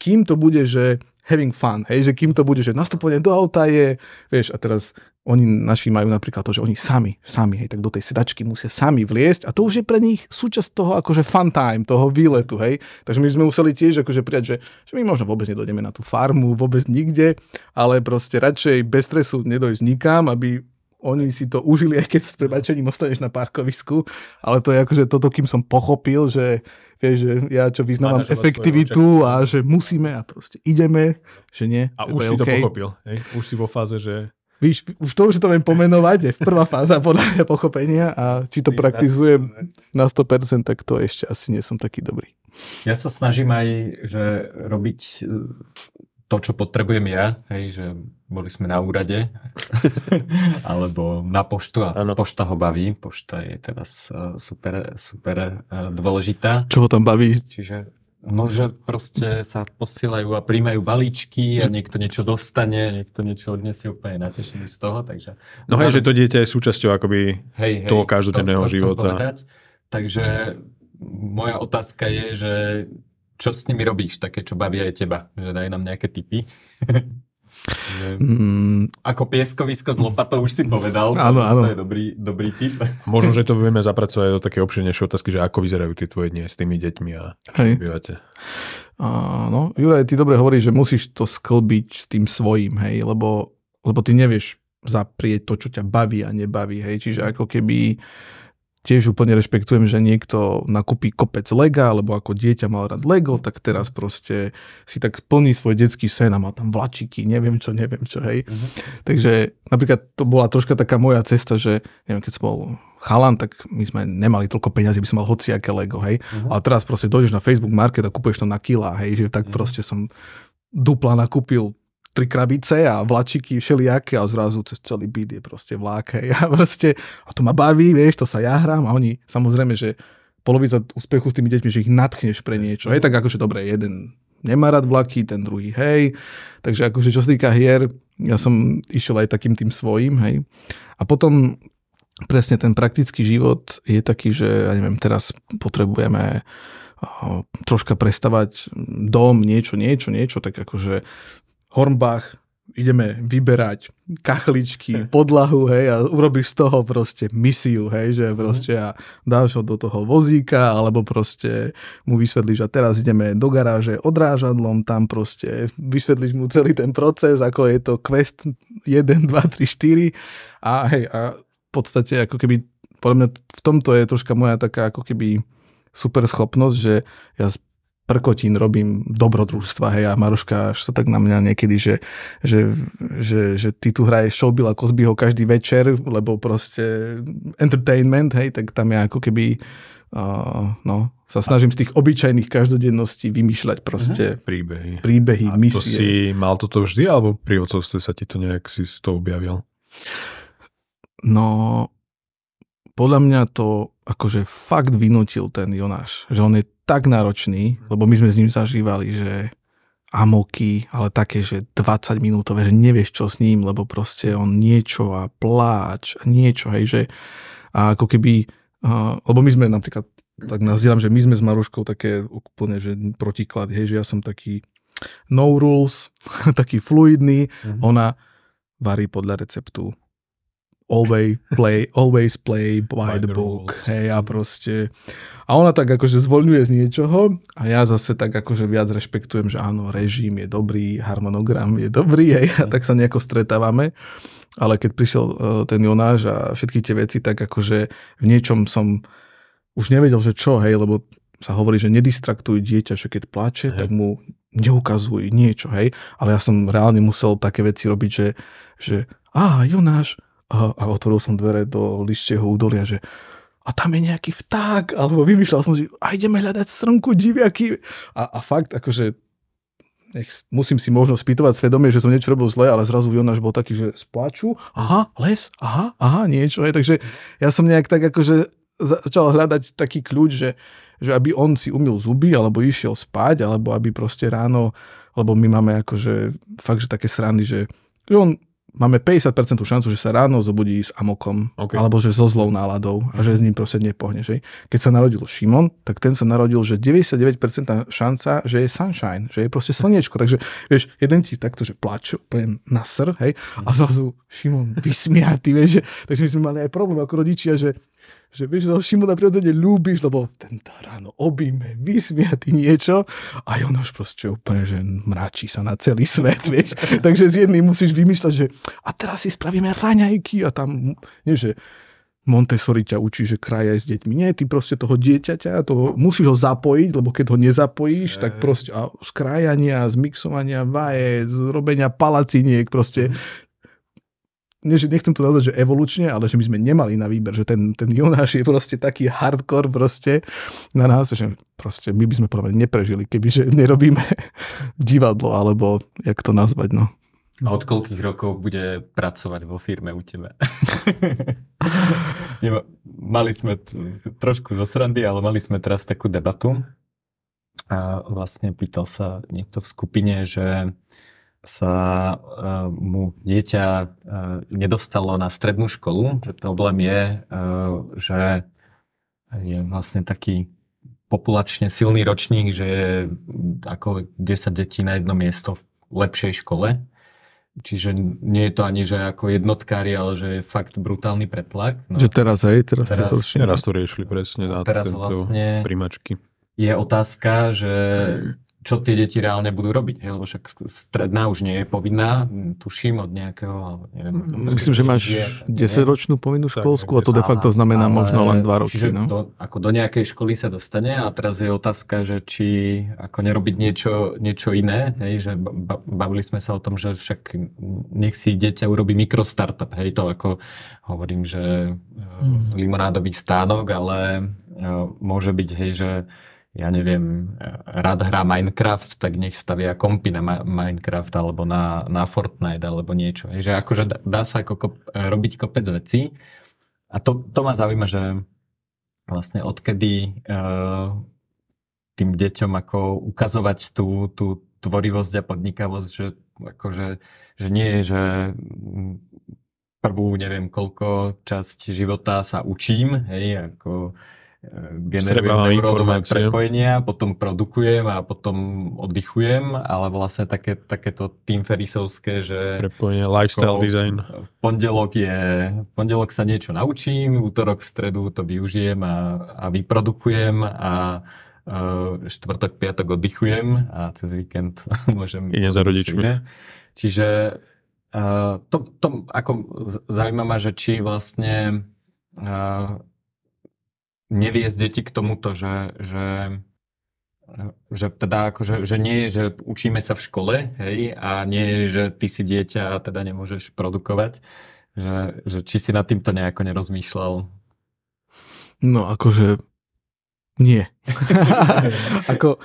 kým to bude, že having fun, hej, že kým to bude, že nastupovanie do auta je, vieš, a teraz oni naši majú napríklad to, že oni sami, sami, hej, tak do tej sedačky musia sami vliesť a to už je pre nich súčasť toho akože fun time, toho výletu, hej. Takže my sme museli tiež akože prijať, že, že my možno vôbec nedojdeme na tú farmu, vôbec nikde, ale proste radšej bez stresu nedojsť nikam, aby oni si to užili, aj keď s prebačením ostaneš na parkovisku, ale to je akože toto, kým som pochopil, že vieš, že ja čo vyznávam efektivitu a že musíme a proste ideme, že nie. A už si okay. to pochopil, hej? už si vo fáze, že Víš, už to, že to viem pomenovať, je v prvá fáza podľa mňa pochopenia a či to praktizujem na 100%, tak to ešte asi nie som taký dobrý. Ja sa snažím aj, že robiť to, čo potrebujem ja, hej, že boli sme na úrade, alebo na poštu a ano. pošta ho baví. Pošta je teraz e, super, super e, dôležitá. Čo ho tam baví? Čiže No, že proste sa posielajú a príjmajú balíčky a niekto niečo dostane, niekto niečo odniesie úplne natešený z toho, takže... No hej, že to dieťa je súčasťou akoby hej, hej, toho každodenného to, to života. Takže moja otázka je, že čo s nimi robíš, také, čo baví aj teba? Že daj nám nejaké tipy. Mm. Ako pieskovisko s lopatou už si povedal. Áno, áno. To je dobrý, dobrý tip. Možno, že to vieme zapracovať do také obširnejšie otázky, že ako vyzerajú tie tvoje dni s tými deťmi a čo bývate. Áno, Juraj, ty dobre hovoríš, že musíš to sklbiť s tým svojím, hej, lebo, lebo ty nevieš zaprieť to, čo ťa baví a nebaví, hej, čiže ako keby tiež úplne rešpektujem, že niekto nakúpi kopec lega, alebo ako dieťa mal rád Lego, tak teraz proste si tak plní svoj detský sen a má tam vlačiky, neviem čo, neviem čo, hej. Uh-huh. Takže napríklad to bola troška taká moja cesta, že neviem, keď som bol chalan, tak my sme nemali toľko peniazy, by som mal hociaké Lego, hej. Uh-huh. Ale teraz proste dojdeš na Facebook Market a kúpuješ to na kila, hej, že tak uh-huh. proste som dupla nakúpil tri krabice a vlačiky všelijaké a zrazu cez celý byt je proste vlák. Hej. Proste, a to ma baví, vieš, to sa ja hrám a oni samozrejme, že polovica úspechu s tými deťmi, že ich natchneš pre niečo. Hej, tak akože dobre, jeden nemá rád vlaky, ten druhý hej. Takže akože čo sa týka hier, ja som išiel aj takým tým svojím, hej. A potom presne ten praktický život je taký, že ja neviem, teraz potrebujeme troška prestavať dom, niečo, niečo, niečo, tak akože Hornbach, ideme vyberať kachličky, podlahu, hej, a urobíš z toho proste misiu, hej, že mhm. proste a dáš ho do toho vozíka, alebo proste mu vysvetlíš, a teraz ideme do garáže odrážadlom, tam proste vysvetlíš mu celý ten proces, ako je to quest 1, 2, 3, 4 a hej, a v podstate ako keby, podľa mňa v tomto je troška moja taká ako keby super schopnosť, že ja prkotín robím dobrodružstva, hej, a Maroška až sa tak na mňa niekedy, že, že, že, že ty tu hraješ Showbilla Kozbyho každý večer, lebo proste entertainment, hej, tak tam ja ako keby uh, no, sa snažím z tých obyčajných každodenností vymýšľať proste uh-huh. príbehy. príbehy, a misie. to si mal toto vždy, alebo pri otcovstve sa ti to nejak si toho objavil? No, podľa mňa to akože fakt vynútil ten Jonáš, že on je tak náročný, lebo my sme s ním zažívali, že amoky, ale také, že 20 minútové, že nevieš čo s ním, lebo proste on niečo a pláč a niečo, hej, že a ako keby, uh, lebo my sme napríklad, tak nazdielam, že my sme s Maruškou také úplne, že protiklady, hej, že ja som taký no rules, taký fluidný, mm-hmm. ona varí podľa receptu always play, always play by, by the, book. Rules. Hej, a proste... A ona tak akože zvoľňuje z niečoho a ja zase tak akože viac rešpektujem, že áno, režim je dobrý, harmonogram je dobrý, hej, a tak sa nejako stretávame. Ale keď prišiel uh, ten Jonáš a všetky tie veci, tak akože v niečom som už nevedel, že čo, hej, lebo sa hovorí, že nedistraktuj dieťa, že keď plače, hej. tak mu neukazuj niečo, hej. Ale ja som reálne musel také veci robiť, že, že á, Jonáš, a, a otvoril som dvere do lištieho údolia, že a tam je nejaký vták, alebo vymýšľal som si, a ideme hľadať strnku diviaky. A, a fakt, akože nech, musím si možno spýtovať svedomie, že som niečo robil zle, ale zrazu Jonáš bol taký, že spláču, aha, les, aha, aha, niečo. Aj, takže ja som nejak tak akože začal hľadať taký kľúč, že, že aby on si umil zuby, alebo išiel spať, alebo aby proste ráno, lebo my máme akože fakt, že také srandy, že on máme 50% šancu, že sa ráno zobudí s amokom, okay. alebo že so zlou náladou a že s ním proste nepohne. Že? Keď sa narodil Šimon, tak ten sa narodil, že 99% šanca, že je sunshine, že je proste slniečko. Takže vieš, jeden ti takto, že plače úplne na sr, hej, a zrazu Šimon vysmiatý, vieš, že, takže my sme mali aj problém ako rodičia, že že vieš, že Šimona prirodzene ľúbiš, lebo ten ráno obíme, vysmiatý niečo a on už proste úplne, že mračí sa na celý svet, vieš. Takže z jedným musíš vymýšľať, že a teraz si spravíme raňajky a tam, nie že Montessori ťa učí, že kraja s deťmi. Nie, ty proste toho dieťaťa, toho, musíš ho zapojiť, lebo keď ho nezapojíš, tak proste a z krajania, z mixovania vaje, z robenia palaciniek, proste že nechcem to nazvať, že evolučne, ale že my sme nemali na výber, že ten, ten Jonáš je proste taký hardcore proste na nás, že proste my by sme práve neprežili, kebyže nerobíme divadlo, alebo jak to nazvať, no. A od koľkých rokov bude pracovať vo firme u teba? mali sme t- trošku zo srandy, ale mali sme teraz takú debatu. A vlastne pýtal sa niekto v skupine, že sa uh, mu dieťa uh, nedostalo na strednú školu, že problém je, uh, že je vlastne taký populačne silný ročník, že je ako 10 detí na jedno miesto v lepšej škole. Čiže nie je to ani, že ako jednotkári, ale že je fakt brutálny pretlak. No, že teraz, hej, teraz, teraz, to, teraz to riešili presne na teraz vlastne primačky. Je otázka, že čo tie deti reálne budú robiť, hej? lebo však stredná už nie je povinná, tuším od nejakého, neviem. Myslím, že máš 10-ročnú povinnú školskú a to de facto znamená ale, možno len 2 roky. Čiže no? do, ako do nejakej školy sa dostane a teraz je otázka, že či ako nerobiť niečo, niečo iné, hej? že bavili sme sa o tom, že však nech si dieťa urobí mikrostartup, hej, to ako hovorím, že mm. limonádový stánok, ale uh, môže byť, hej, že ja neviem, rád hrá Minecraft, tak nech stavia kompy na Minecraft alebo na, na Fortnite alebo niečo. Je, že akože dá, dá sa ako kop, robiť kopec vecí a to, to ma zaujíma, že vlastne odkedy uh, tým deťom ako ukazovať tú, tú tvorivosť a podnikavosť, že, akože, že nie je, že prvú neviem koľko časť života sa učím, hej, ako generujem neurónové prepojenia, potom produkujem a potom oddychujem, ale vlastne také, takéto tým ferisovské, že... Prepojenie, lifestyle design. V pondelok je, v pondelok sa niečo naučím, v útorok, v stredu to využijem a, a vyprodukujem a štvrtok, piatok oddychujem a cez víkend môžem... Ide za rodičmi. Čiže uh, to, to ako zaujíma ma, že či vlastne uh, neviesť deti k tomuto, že, že, že teda akože, že nie je, že učíme sa v škole, hej, a nie je, že ty si dieťa a teda nemôžeš produkovať, že, že či si nad týmto nejako nerozmýšľal. No akože nie. ako,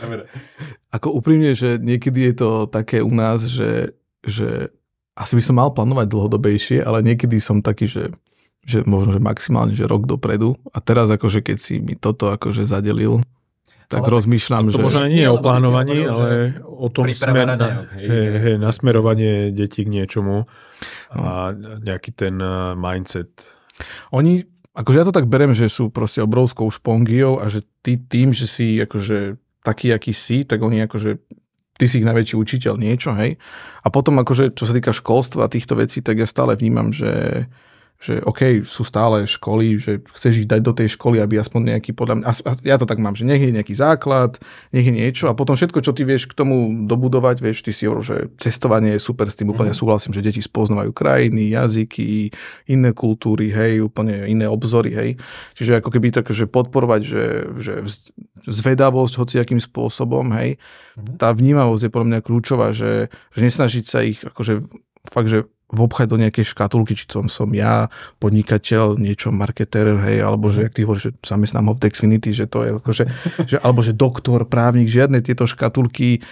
ako úprimne, že niekedy je to také u nás, že, že asi by som mal plánovať dlhodobejšie, ale niekedy som taký, že že možno, že maximálne, že rok dopredu. A teraz akože keď si mi toto akože zadelil, tak ale rozmýšľam, to že... To možno nie je o plánovaní, ale o tom smer, na, hej, hej, nasmerovanie detí k niečomu a nejaký ten uh, mindset. Oni, akože ja to tak berem, že sú proste obrovskou špongiou a že ty tým, že si akože taký, aký si, tak oni akože ty si ich najväčší učiteľ niečo, hej. A potom akože, čo sa týka školstva a týchto vecí, tak ja stále vnímam, že že OK, sú stále školy, že chceš ich dať do tej školy, aby aspoň nejaký, podľa mňa, ja to tak mám, že nech je nejaký základ, nech je niečo a potom všetko, čo ty vieš k tomu dobudovať, vieš, ty si hovoril, že cestovanie je super, s tým úplne mm. súhlasím, že deti spoznávajú krajiny, jazyky, iné kultúry, hej, úplne iné obzory, hej. Čiže ako keby tak, že podporovať, že, že zvedavosť hociakým spôsobom, hej, mm. tá vnímavosť je podľa mňa kľúčová, že, že nesnažiť sa ich akože fakt, že vobchať do nejakej škatulky, či som, som ja, podnikateľ, niečo, marketer, hej, alebo že, jak ty hovoríš, že zamestnám ho v Dexfinity, že to je akože, že, alebo že doktor, právnik, žiadne tieto škatulky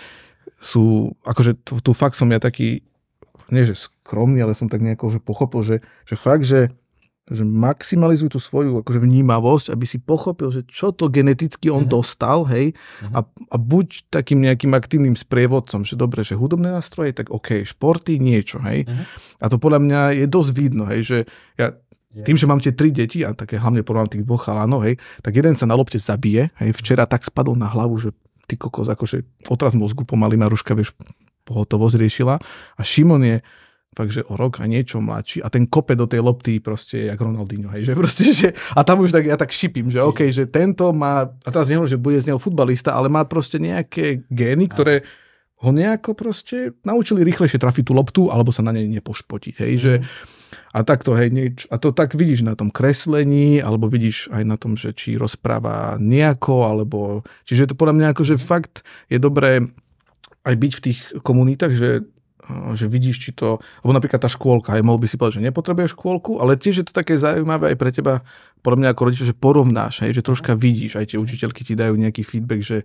sú, akože tu, tu fakt som ja taký, nie že skromný, ale som tak nejako že pochopil, že, že fakt, že že maximalizuj tú svoju akože vnímavosť, aby si pochopil, že čo to geneticky on uh-huh. dostal, hej, uh-huh. a, a buď takým nejakým aktívnym sprievodcom, že dobre, že hudobné nástroje, tak OK, športy, niečo, hej. Uh-huh. A to podľa mňa je dosť vidno, hej, že ja tým, že mám tie tri deti, a také hlavne porovnám tých dvoch chalanov, hej, tak jeden sa na lopte zabije, hej, včera tak spadol na hlavu, že ty kokos, akože otraz mozgu pomaly Maruška, vieš, pohotovosť riešila. A Šimon je fakt, že o rok a niečo mladší. A ten kope do tej lopty proste jak Ronaldinho, hej, že proste, že, a tam už tak, ja tak šipím, že OK, že tento má, a teraz nehovorím, že bude z neho futbalista, ale má proste nejaké gény, ktoré ho nejako proste naučili rýchlejšie trafiť tú loptu, alebo sa na nej nepošpotiť, hej, mm. že a takto, hej, nieč, a to tak vidíš na tom kreslení, alebo vidíš aj na tom, že či rozpráva nejako, alebo, čiže to podľa mňa ako, že fakt je dobré aj byť v tých komunitách, že že vidíš, či to, alebo napríklad tá škôlka, aj mohol by si povedať, že nepotrebuješ škôlku, ale tiež je to také zaujímavé aj pre teba, podľa mňa ako rodič, že porovnáš, hej, že troška vidíš, aj tie učiteľky ti dajú nejaký feedback, že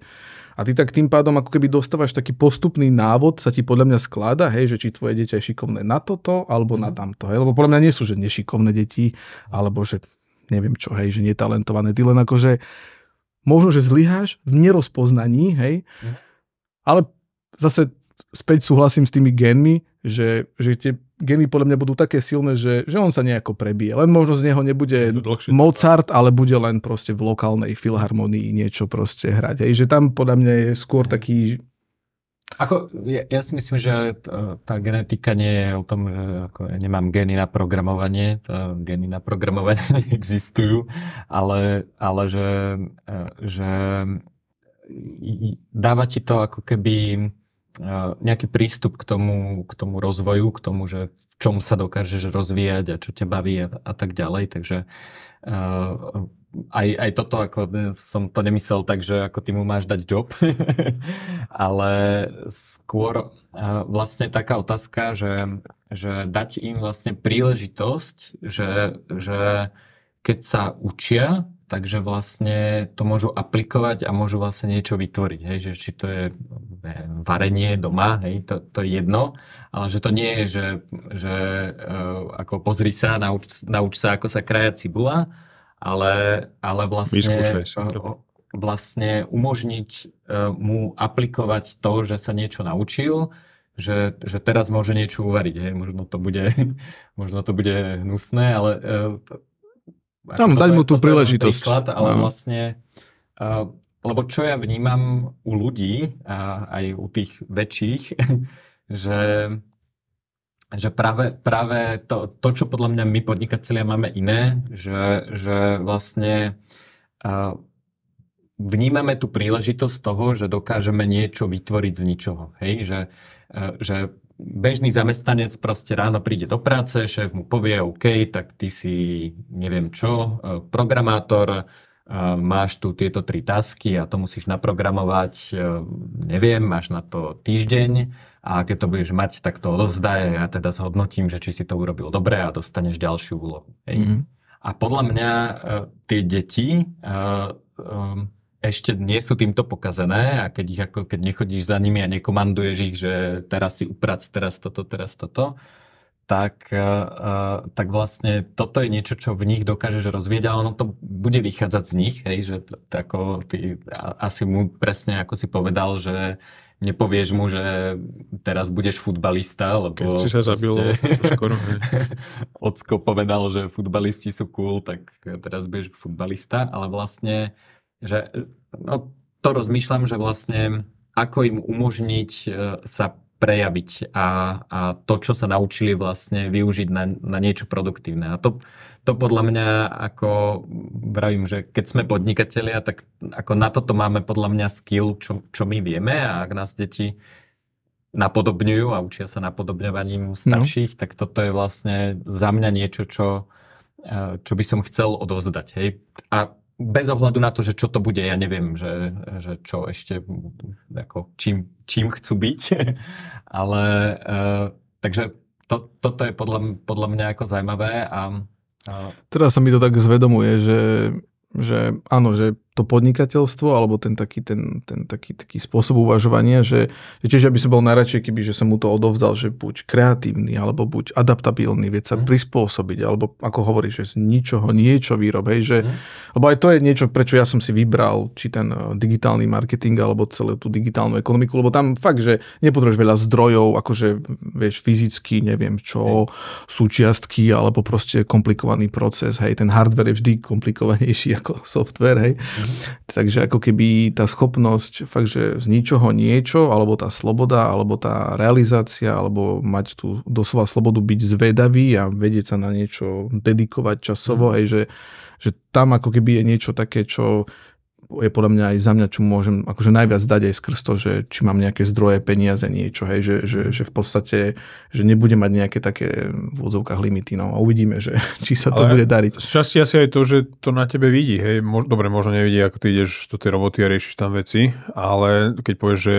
a ty tak tým pádom ako keby dostávaš taký postupný návod, sa ti podľa mňa skláda, hej, že či tvoje dieťa je šikovné na toto, alebo na mhm. tamto, hej, lebo podľa mňa nie sú, že nešikovné deti, alebo že neviem čo, hej, že netalentované, ty len akože možno, že zlyháš v nerozpoznaní, hej, mhm. ale zase späť súhlasím s tými genmi, že, že tie geny podľa mňa budú také silné, že, že on sa nejako prebije. Len možno z neho nebude Mozart, ale bude len proste v lokálnej filharmonii niečo proste hrať. Hej. Že tam podľa mňa je skôr taký ako, ja, ja si myslím, že tá genetika nie je o tom, ako ja nemám gény na programovanie, tá gény na programovanie neexistujú, ale, ale že, že dáva ti to ako keby nejaký prístup k tomu, k tomu rozvoju, k tomu, že v čom sa dokážeš rozvíjať a čo ťa baví a, a tak ďalej. Takže uh, aj, aj toto, ako som to nemyslel tak, že ako ty mu máš dať job, ale skôr uh, vlastne taká otázka, že, že dať im vlastne príležitosť, že, že keď sa učia, takže vlastne to môžu aplikovať a môžu vlastne niečo vytvoriť. Hej, že či to je varenie doma, hej, to, to je jedno, ale že to nie je, že, že uh, ako pozri sa, nauč, nauč sa, ako sa kraja cibula, ale, ale vlastne, vlastne umožniť uh, mu aplikovať to, že sa niečo naučil, že, že teraz môže niečo uvariť. Hej. Možno, to bude, možno to bude hnusné, ale uh, tam dať mu tú príležitosť. Príklad, ale no. vlastne, uh, lebo čo ja vnímam u ľudí, a aj u tých väčších, že, že práve, práve to, to, čo podľa mňa my podnikatelia máme iné, že, že vlastne uh, vnímame tú príležitosť toho, že dokážeme niečo vytvoriť z ničoho. Hej? Že, uh, že bežný zamestnanec proste ráno príde do práce, šéf mu povie, OK, tak ty si neviem čo, e, programátor, e, máš tu tieto tri tasky a to musíš naprogramovať, e, neviem, máš na to týždeň a keď to budeš mať, tak to odovzdaj a ja teda zhodnotím, že či si to urobil dobre a dostaneš ďalšiu úlohu. Mm-hmm. A podľa mňa tie deti ešte nie sú týmto pokazené a keď, ich ako, keď nechodíš za nimi a nekomanduješ ich, že teraz si uprac, teraz toto, teraz toto, tak, uh, tak vlastne toto je niečo, čo v nich dokážeš rozvieť, ale ono to bude vychádzať z nich, hej, že tako, ty asi mu presne ako si povedal, že nepovieš mu, že teraz budeš futbalista, lebo... Keď si sa zabil skoro. Ocko povedal, že futbalisti sú cool, tak teraz budeš futbalista, ale vlastne že no, to rozmýšľam, že vlastne ako im umožniť e, sa prejaviť a, a to, čo sa naučili vlastne využiť na, na niečo produktívne. A to, to podľa mňa, ako vravím, že keď sme podnikatelia, tak ako na toto máme podľa mňa skill, čo, čo my vieme a ak nás deti napodobňujú a učia sa napodobňovaním starších, no. tak toto je vlastne za mňa niečo, čo, e, čo by som chcel odovzdať. Hej? A bez ohľadu na to, že čo to bude, ja neviem, že, že čo ešte, ako, čím, čím chcú byť, ale uh, takže to, toto je podľa, podľa mňa ako zaujímavé a, a... Teraz sa mi to tak zvedomuje, že, že áno, že to podnikateľstvo alebo ten taký, ten, ten taký, taký spôsob uvažovania, že, že tiež aby som bol najradšej, keby že som mu to odovzdal, že buď kreatívny, alebo buď adaptabilný, vie sa mm. prispôsobiť, alebo ako hovoríš, že z ničoho niečo výrob, hej, že, mm. lebo aj to je niečo, prečo ja som si vybral, či ten eh, digitálny marketing, alebo celú tú digitálnu ekonomiku, lebo tam fakt, že nepotrebuješ veľa zdrojov, akože vieš, fyzicky, neviem čo, mm. súčiastky, alebo proste komplikovaný proces, hej, ten hardware je vždy komplikovanejší ako software, hej. Mm-hmm. Takže ako keby tá schopnosť fakt, že z ničoho niečo, alebo tá sloboda, alebo tá realizácia, alebo mať tú doslova slobodu byť zvedavý a vedieť sa na niečo dedikovať časovo, mm-hmm. hej, že, že tam ako keby je niečo také, čo je podľa mňa aj za mňa, čo môžem akože najviac dať aj skrz to, že či mám nejaké zdroje, peniaze, niečo, hej, že, že, že v podstate, že nebude mať nejaké také v úvodzovkách limity, no a uvidíme, že či sa to Ale bude dariť. Z časti asi aj to, že to na tebe vidí, hej, dobre, možno nevidí, ako ty ideš do tej roboty a riešiš tam veci, ale keď povieš, že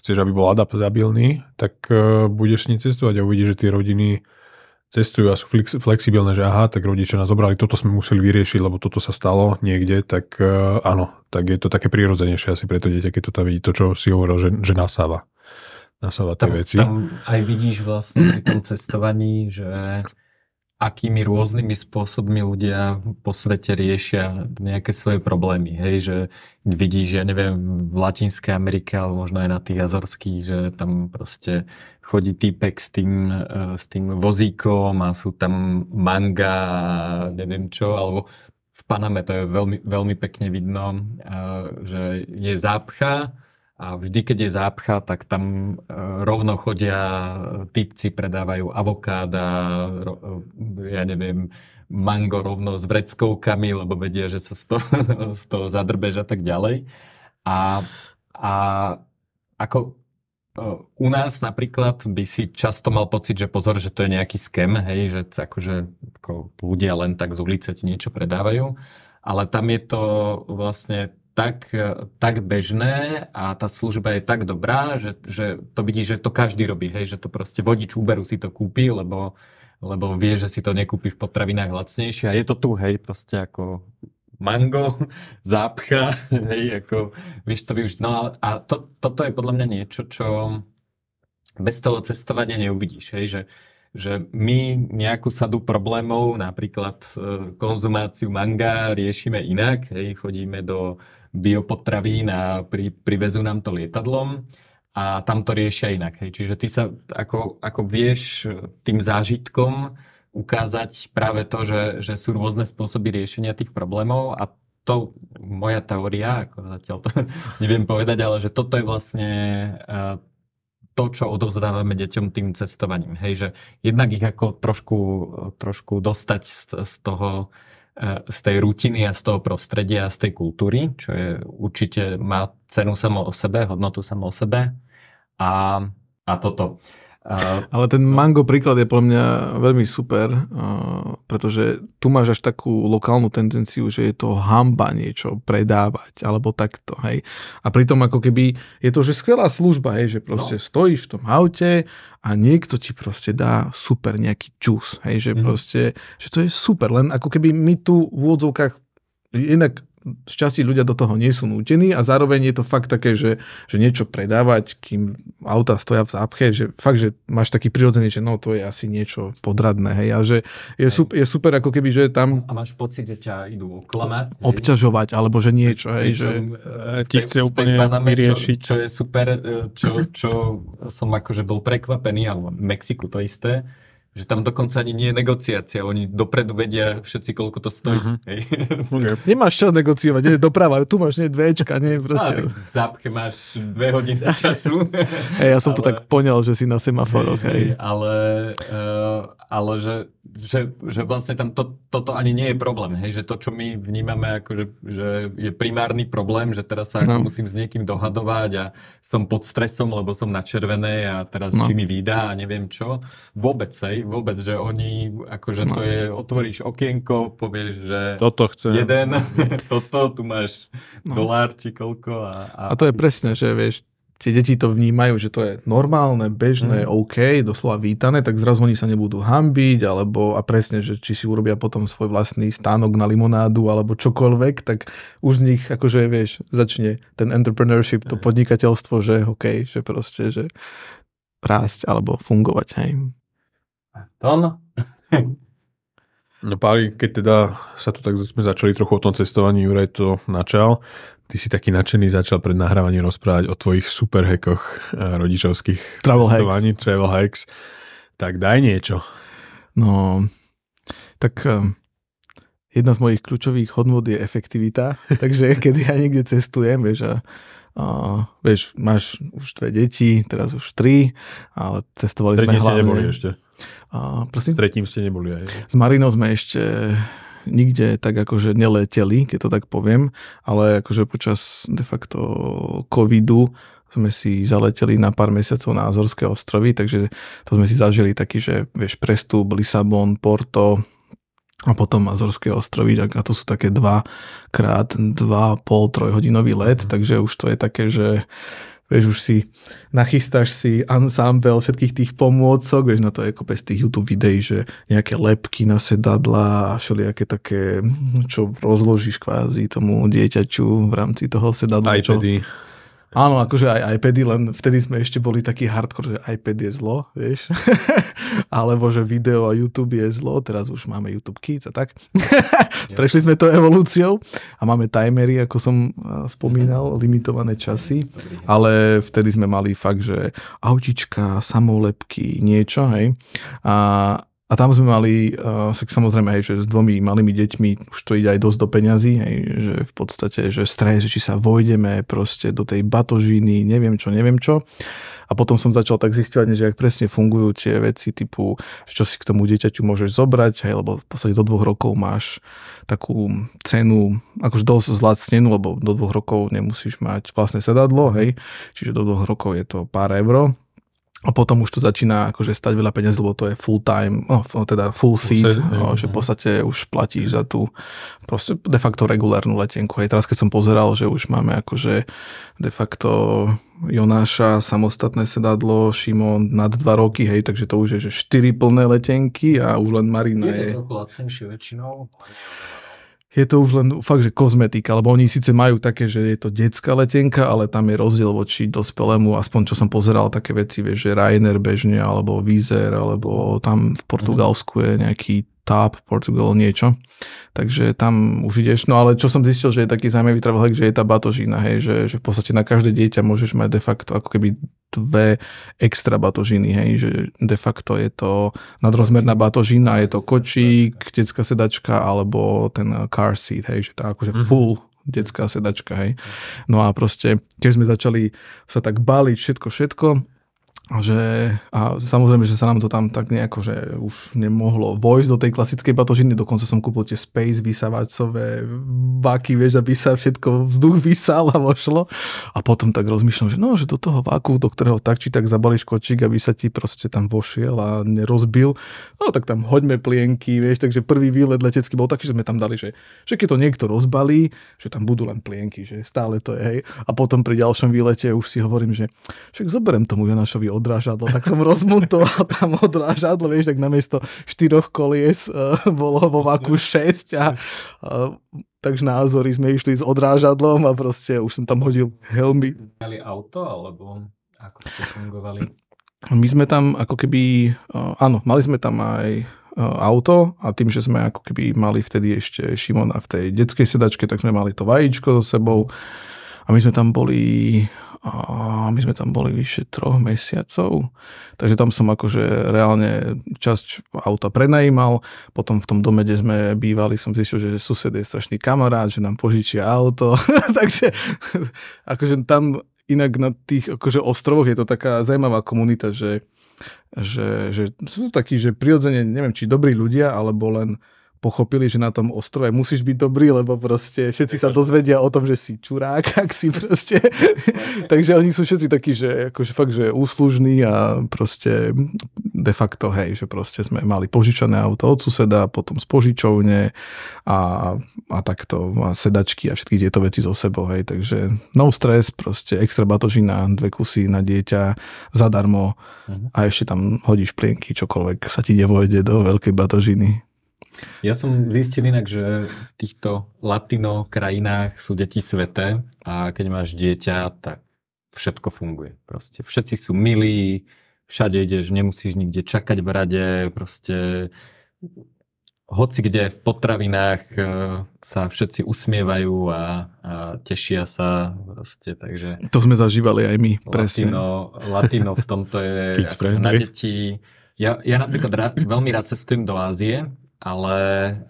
chceš, aby bol adaptabilný, tak uh, budeš s ním cestovať a uvidíš, že tie rodiny cestujú a sú flexibilné, že aha, tak rodičia nás zobrali, toto sme museli vyriešiť, lebo toto sa stalo niekde, tak uh, áno, tak je to také prirodzenejšie asi pre to dieťa, keď to tam vidí, to, čo si hovoril, že, že nasáva. Nasáva tie tam, veci. Tam aj vidíš vlastne pri tom cestovaní, že akými rôznymi spôsobmi ľudia po svete riešia nejaké svoje problémy. Hej, že vidíš, ja neviem, v Latinskej Amerike, alebo možno aj na tých Azorských, že tam proste chodí týpek s tým, e, s tým vozíkom a sú tam manga a neviem čo, alebo v Paname to je veľmi, veľmi pekne vidno, e, že je zápcha, a vždy, keď je zápcha, tak tam e, rovno chodia typci, predávajú avokáda, ja neviem, mango rovno s vreckovkami, lebo vedia, že sa z toho, z toho zadrbež a tak ďalej. A, a ako u nás napríklad by si často mal pocit, že pozor, že to je nejaký skem, hej, že akože ako ľudia len tak z ulice ti niečo predávajú, ale tam je to vlastne tak, tak bežné a tá služba je tak dobrá, že, že to vidíš, že to každý robí, hej, že to proste vodič Uberu si to kúpi, lebo, lebo vie, že si to nekúpi v potravinách lacnejšie a je to tu, hej, proste ako mango, zápcha, hej, ako vieš to využiť. No a to, toto je podľa mňa niečo, čo bez toho cestovania neuvidíš, hej, že že my nejakú sadu problémov, napríklad e, konzumáciu manga, riešime inak. Hej, chodíme do biopotravín a pri, privezú nám to lietadlom a tam to riešia inak. Hej. Čiže ty sa ako, ako vieš tým zážitkom ukázať práve to, že, že sú rôzne spôsoby riešenia tých problémov a to moja teória, ako zatiaľ to neviem povedať, ale že toto je vlastne uh, to, čo odovzdávame deťom tým cestovaním. Hej, že jednak ich ako trošku, trošku dostať z, z toho E, z tej rutiny a z toho prostredia a z tej kultúry, čo je určite má cenu samo o sebe, hodnotu samo o sebe. A, a toto. Ale ten mango príklad je pre mňa veľmi super, pretože tu máš až takú lokálnu tendenciu, že je to hamba niečo predávať, alebo takto, hej. A pritom ako keby je to, že skvelá služba, hej, že proste no. stojíš v tom aute a niekto ti proste dá super nejaký čus, hej, že mm. proste, že to je super, len ako keby my tu v úvodzovkách inak z časti ľudia do toho nie sú nútení a zároveň je to fakt také, že, že niečo predávať, kým auta stoja v zápche, že fakt, že máš taký prirodzený, že no to je asi niečo podradné, hej, a že je, super, je super ako keby, že tam... A máš pocit, že ťa idú oklamať? Obťažovať, alebo že niečo, hej, že... Ti chce úplne vyriešiť. Čo, čo je super, e, čo, čo som akože bol prekvapený, alebo v Mexiku to isté, že tam dokonca ani nie je negociácia. Oni dopredu vedia všetci, koľko to stojí. Uh-huh. Hej. Okay. Nemáš čas negociovať, nie doprava, tu máš nie dvečka, nie proste. v zápche máš dve hodiny času. Hej, ja som ale, to tak poňal, že si na semaforoch. Hej, hej. Ale, uh, ale že, že, že vlastne tam to, toto ani nie je problém. Hej, že to, čo my vnímame, ako že, že je primárny problém, že teraz sa no. musím s niekým dohadovať a som pod stresom, lebo som na červené a teraz no. či mi vydá a neviem čo. Vôbec, hej, vôbec, že oni, akože no. to je, otvoríš okienko, povieš, že toto chcem. jeden, toto, tu máš no. dolár či koľko. A, a... a to je presne, že vieš, tie deti to vnímajú, že to je normálne, bežné, mm. OK, doslova vítané, tak zrazu oni sa nebudú hambiť, alebo a presne, že či si urobia potom svoj vlastný stánok na limonádu, alebo čokoľvek, tak už z nich, akože vieš, začne ten entrepreneurship, to podnikateľstvo, že OK, že proste, že rásť alebo fungovať, hej. Tom? No Páli, keď teda sa tu tak sme začali trochu o tom cestovaní, Juraj to načal, ty si taký nadšený začal pred nahrávaním rozprávať o tvojich super hackoch eh, rodičovských travel cestovaní, hacks. travel hacks. Tak daj niečo. No, tak eh, jedna z mojich kľúčových hodnot je efektivita, takže keď ja niekde cestujem, vieš, a, a vieš, máš už dve deti, teraz už tri, ale cestovali Stretím sme hlavne... neboli ešte. A, S prosím? tretím ste neboli aj. S Marinou sme ešte nikde tak akože neleteli, keď to tak poviem, ale akože počas de facto covidu sme si zaleteli na pár mesiacov na Azorské ostrovy, takže to sme si zažili taký, že vieš, prestup, Lisabon, Porto a potom Azorské ostrovy, a to sú také dva krát, dva, pol, trojhodinový let, takže už to je také, že vieš, už si nachystáš si ensemble všetkých tých pomôcok, vieš, na to je kopec tých YouTube videí, že nejaké lepky na sedadla a všelijaké také, čo rozložíš kvázi tomu dieťaťu v rámci toho sedadla. čo- iPady. Áno, akože aj iPady, len vtedy sme ešte boli takí hardcore, že iPad je zlo, vieš. Alebo že video a YouTube je zlo, teraz už máme YouTube Kids a tak. Prešli sme to evolúciou a máme timery, ako som a, spomínal, limitované časy, ale vtedy sme mali fakt, že autička, samolepky, niečo, hej. A, a tam sme mali, uh, samozrejme, hej, že s dvomi malými deťmi už to ide aj dosť do peňazí, hej, že v podstate, že stres, či sa vojdeme proste do tej batožiny, neviem čo, neviem čo. A potom som začal tak zistovať, že ak presne fungujú tie veci typu, čo si k tomu dieťaťu môžeš zobrať, hej, lebo v podstate do dvoch rokov máš takú cenu, akože dosť zlacnenú, lebo do dvoch rokov nemusíš mať vlastné sedadlo, hej, čiže do dvoch rokov je to pár euro. A potom už to začína akože stať veľa peniazí, lebo to je full time, no, teda full seat, no, že v podstate už platíš za tú proste de facto regulárnu letenku. Hej, teraz keď som pozeral, že už máme akože de facto Jonáša, samostatné sedadlo, Šimon nad dva roky, hej, takže to už je, že 4 plné letenky a už len Marina je... Je to trochu lacnejšie väčšinou. Je to už len fakt, že kozmetika, lebo oni síce majú také, že je to detská letenka, ale tam je rozdiel voči dospelému, aspoň čo som pozeral také veci, vieš, že Ryanair bežne, alebo Vizer, alebo tam v Portugalsku je nejaký TAP, Portugal niečo. Takže tam už ideš, no ale čo som zistil, že je taký zaujímavý travel hack, že je tá batožina, hej, že, že v podstate na každé dieťa môžeš mať de facto ako keby dve extra batožiny, hej, že de facto je to nadrozmerná batožina, je to kočík, detská sedačka alebo ten car seat, hej, že to je akože full detská sedačka, hej. No a proste, keď sme začali sa tak baliť všetko, všetko, že, a samozrejme, že sa nám to tam tak nejako, že už nemohlo vojsť do tej klasickej batožiny, dokonca som kúpil tie space vysávacové váky, vieš, aby sa všetko vzduch vysal a vošlo. A potom tak rozmýšľam, že no, že do toho váku, do ktorého tak či tak zabališ kočík, aby sa ti proste tam vošiel a nerozbil, no tak tam hoďme plienky, vieš, takže prvý výlet letecký bol taký, že sme tam dali, že, že keď to niekto rozbalí, že tam budú len plienky, že stále to je, hej. A potom pri ďalšom výlete už si hovorím, že však zoberiem tomu Jonášovi odrážadlo, tak som rozmontoval tam odrážadlo, vieš, tak namiesto štyroch kolies uh, bolo vo vaku 6 a uh, takže na Azory sme išli s odrážadlom a proste už som tam hodil helmy. Mali auto, alebo ako ste fungovali? My sme tam ako keby, uh, áno, mali sme tam aj auto a tým, že sme ako keby mali vtedy ešte Šimona v tej detskej sedačke, tak sme mali to vajíčko so sebou a my sme tam boli a my sme tam boli vyše troch mesiacov, takže tam som akože reálne časť auta prenajímal, potom v tom dome, kde sme bývali, som zistil, že sused je strašný kamarát, že nám požičia auto, takže akože tam inak na tých akože ostrovoch je to taká zaujímavá komunita, že, že, že sú takí, že prirodzene, neviem, či dobrí ľudia, alebo len pochopili, že na tom ostrove musíš byť dobrý, lebo proste všetci sa dozvedia o tom, že si čurák, ak si proste. Takže oni sú všetci takí, že akože fakt, že úslužní a proste de facto, hej, že proste sme mali požičané auto od suseda, potom z požičovne a, a takto a sedačky a všetky tieto veci zo sebou, hej, takže no stres, proste extra batožina, dve kusy na dieťa zadarmo uh-huh. a ešte tam hodíš plienky, čokoľvek sa ti nevojde do veľkej batožiny. Ja som zistil inak, že v týchto latino krajinách sú deti sveté a keď máš dieťa, tak všetko funguje. Proste všetci sú milí, všade ideš, nemusíš nikde čakať v rade, proste hoci kde v potravinách e, sa všetci usmievajú a, a tešia sa proste, takže... To sme zažívali aj my, presne. Latino, latino v tomto je na deti. Ja, ja napríklad rád, veľmi rád cestujem do Ázie ale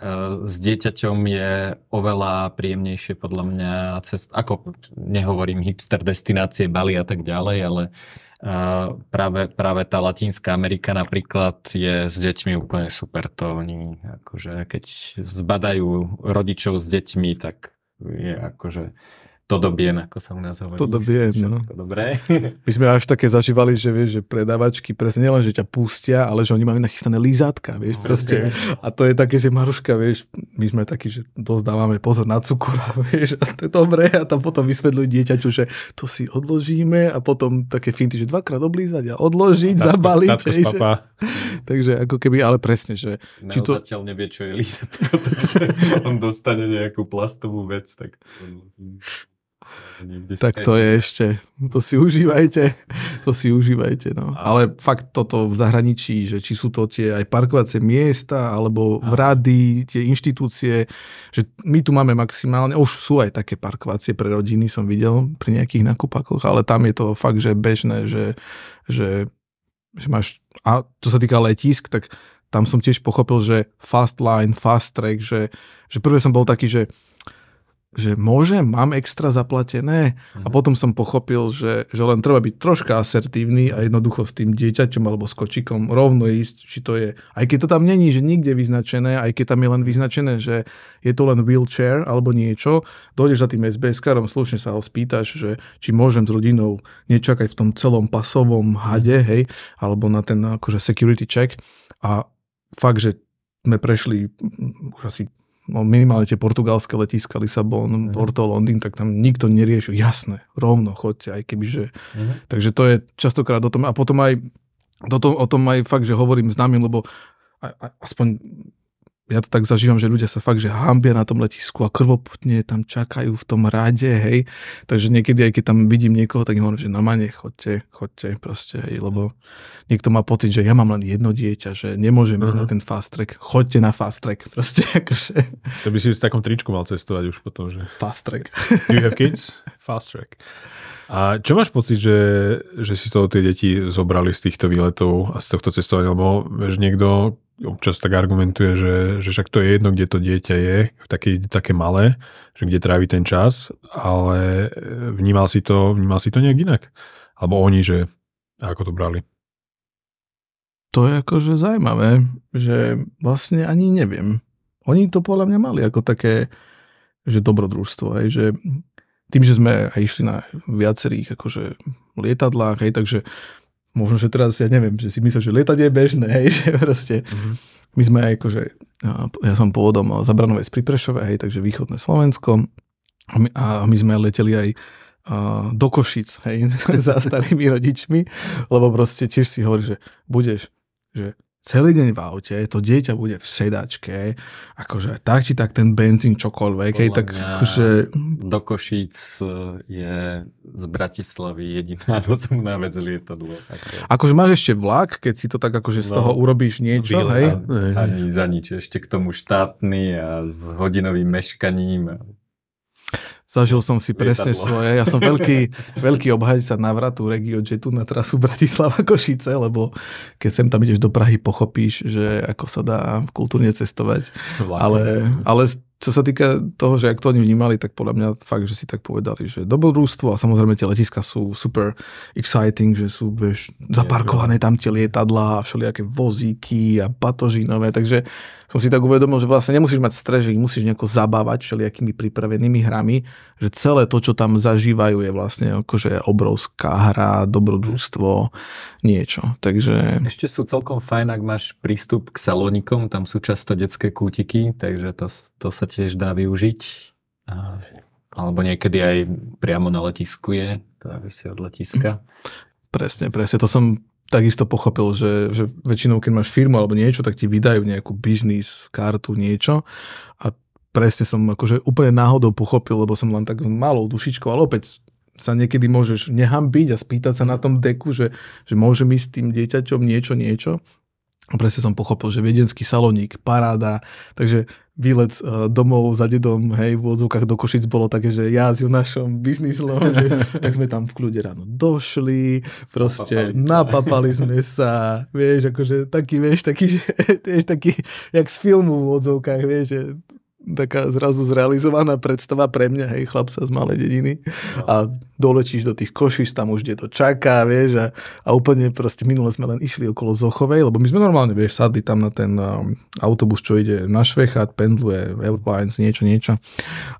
uh, s dieťaťom je oveľa príjemnejšie podľa mňa cest, ako nehovorím hipster destinácie Bali a tak ďalej, ale uh, práve, práve tá Latinská Amerika napríklad je s deťmi úplne super. To oni akože keď zbadajú rodičov s deťmi, tak je akože to dobien, ako sa u nás hovorí. To dobien, no. Dobré. My sme až také zažívali, že vieš, že predávačky presne nielen, že ťa pustia, ale že oni majú nachystané lízátka, vieš, no, proste. Okay. A to je také, že Maruška, vieš, my sme takí, že dosť dávame pozor na cukor, vieš, a to je dobré a tam potom vysvetľujú dieťaťu, že to si odložíme a potom také finty, že dvakrát oblízať a odložiť, Tátko, zabaliť. Tátko že... Takže ako keby, ale presne, že... Či to... nevie, čo je lízatko, on dostane nejakú plastovú vec, tak tak to je ešte, to si užívajte, to si užívajte, no. Ale fakt toto v zahraničí, že či sú to tie aj parkovacie miesta, alebo v rady, tie inštitúcie, že my tu máme maximálne, už sú aj také parkovacie pre rodiny, som videl pri nejakých nakupakoch, ale tam je to fakt, že bežné, že, že, že máš, a čo sa týka letisk, tak tam som tiež pochopil, že fast line, fast track, že, že prvé som bol taký, že že môžem, mám extra zaplatené? A mhm. potom som pochopil, že, že len treba byť troška asertívny a jednoducho s tým dieťaťom alebo s kočikom rovno ísť, či to je, aj keď to tam není, že nikde vyznačené, aj keď tam je len vyznačené, že je to len wheelchair alebo niečo, dojdeš za tým SBS-karom, slušne sa ho spýtaš, že či môžem s rodinou nečakať v tom celom pasovom hade, hej, alebo na ten akože security check. A fakt, že sme prešli už asi no minimálne tie portugalské letiska, Lisabon, mm. Porto, Londýn, tak tam nikto nerieši. Jasné, rovno choďte, aj keby, že... Mm. Takže to je častokrát o tom. A potom aj o tom, o tom aj fakt, že hovorím známym, lebo aspoň ja to tak zažívam, že ľudia sa fakt, že hambia na tom letisku a krvoputne tam čakajú v tom rade, hej. Takže niekedy, aj keď tam vidím niekoho, tak im hovorím, že normálne chodte, chodte proste, hej, lebo niekto má pocit, že ja mám len jedno dieťa, že nemôžem uh-huh. ísť na mhm. ten fast track, chodte na fast track, proste, akože. To by si v takom tričku mal cestovať už potom, že... Fast track. Do you have kids? Fast track. A čo máš pocit, že, že si to tie deti zobrali z týchto výletov a z tohto cestovania? Lebo vieš, niekto občas tak argumentuje, že, že však to je jedno, kde to dieťa je, také, také malé, že kde trávi ten čas, ale vnímal si to, vnímal si to nejak inak? Alebo oni, že ako to brali? To je akože zaujímavé, že vlastne ani neviem. Oni to podľa mňa mali ako také, že dobrodružstvo, hej, že tým, že sme aj išli na viacerých akože lietadlách, hej, takže možno, že teraz, ja neviem, že si myslel, že lietať je bežné, hej, že proste mm-hmm. my sme aj akože, ja som pôvodom z Branovec pri Prešove, hej, takže východné Slovensko a my, a my sme leteli aj do Košic, hej, za starými rodičmi, lebo proste tiež si hovorí, že budeš, že celý deň v aute, to dieťa bude v sedačke, akože tak či tak ten benzín čokoľvek, hej, tak akože... Do Košíc e, je z Bratislavy jediná rozumná vec lietadlo. Ako... akože máš ešte vlak, keď si to tak akože z no, toho urobíš niečo, bíle, hej? Ani za nič, ešte k tomu štátny a s hodinovým meškaním. Zažil som si presne Lietadlo. svoje. Ja som veľký, veľký obhajca návratu RegioJetu na trasu Bratislava Košice, lebo keď sem tam ideš do Prahy, pochopíš, že ako sa dá kultúrne cestovať. Ale, ale čo sa týka toho, že ak to oni vnímali, tak podľa mňa fakt, že si tak povedali, že dobrodružstvo a samozrejme tie letiska sú super exciting, že sú vieš, zaparkované tam tie lietadlá a všelijaké vozíky a batožinové, takže som si tak uvedomil, že vlastne nemusíš mať stres, že ich musíš nejako zabávať všelijakými pripravenými hrami, že celé to, čo tam zažívajú je vlastne akože obrovská hra, dobrodružstvo, niečo. Takže... Ešte sú celkom fajn, ak máš prístup k salónikom, tam sú často detské kútiky, takže to, to sa tiež dá využiť. A, alebo niekedy aj priamo na letisku je, to závisí od letiska. Presne, presne. To som takisto pochopil, že, že väčšinou, keď máš firmu alebo niečo, tak ti vydajú nejakú biznis kartu, niečo a presne som akože úplne náhodou pochopil, lebo som len tak malou dušičkou, ale opäť sa niekedy môžeš nehambiť a spýtať sa na tom deku, že, že môžem ísť s tým dieťaťom niečo, niečo. Presne som pochopil, že viedenský saloník, paráda, takže výlet uh, domov za dedom, hej, v odzvukách do Košic bolo také, že ja s našom biznis že, tak sme tam v kľude ráno došli, proste napapali, napapali sme sa, vieš, akože taký, vieš, taký, že, vieš, taký, jak z filmu v odzvukách, vieš, že taká zrazu zrealizovaná predstava pre mňa, hej, chlapca z malej dediny no. a dolečíš do tých košíš, tam už kde to čaká, vieš, a, a úplne proste minule sme len išli okolo Zochovej, lebo my sme normálne, vieš, sadli tam na ten um, autobus, čo ide na Švechat, pendluje Airlines, niečo, niečo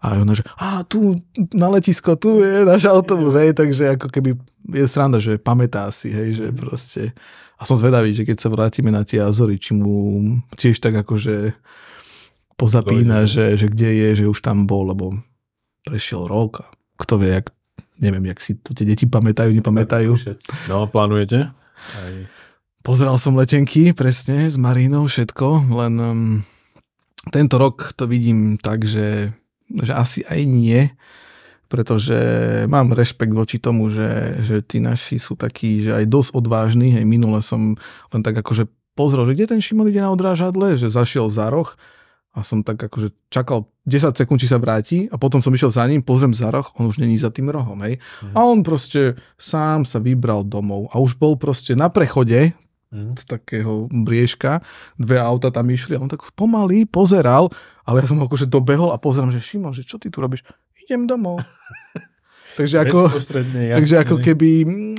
a ona, že a tu na letisko, tu je náš autobus, hej, takže ako keby je sranda, že pamätá si, hej, že mhm. proste a som zvedavý, že keď sa vrátime na tie Azory, či mu tiež tak akože pozapína, že, že kde je, že už tam bol, lebo prešiel rok a kto vie, jak, neviem, jak si to tie deti pamätajú, nepamätajú. No, plánujete? Aj. Pozeral som letenky, presne, s Marínou, všetko, len um, tento rok to vidím tak, že, že asi aj nie, pretože mám rešpekt voči tomu, že, že tí naši sú takí, že aj dosť odvážni, hej, minule som len tak akože pozrel, že kde ten Šimon ide na odrážadle, že zašiel za roh a som tak akože čakal 10 sekúnd, či sa vráti a potom som išiel za ním, pozriem za roh, on už není za tým rohom, hej. Mm. A on proste sám sa vybral domov a už bol proste na prechode mm. z takého briežka, dve auta tam išli a on tak pomaly pozeral, ale ja som akože dobehol a pozerám, že Šimon, že čo ty tu robíš? Idem domov. takže ako, takže ako keby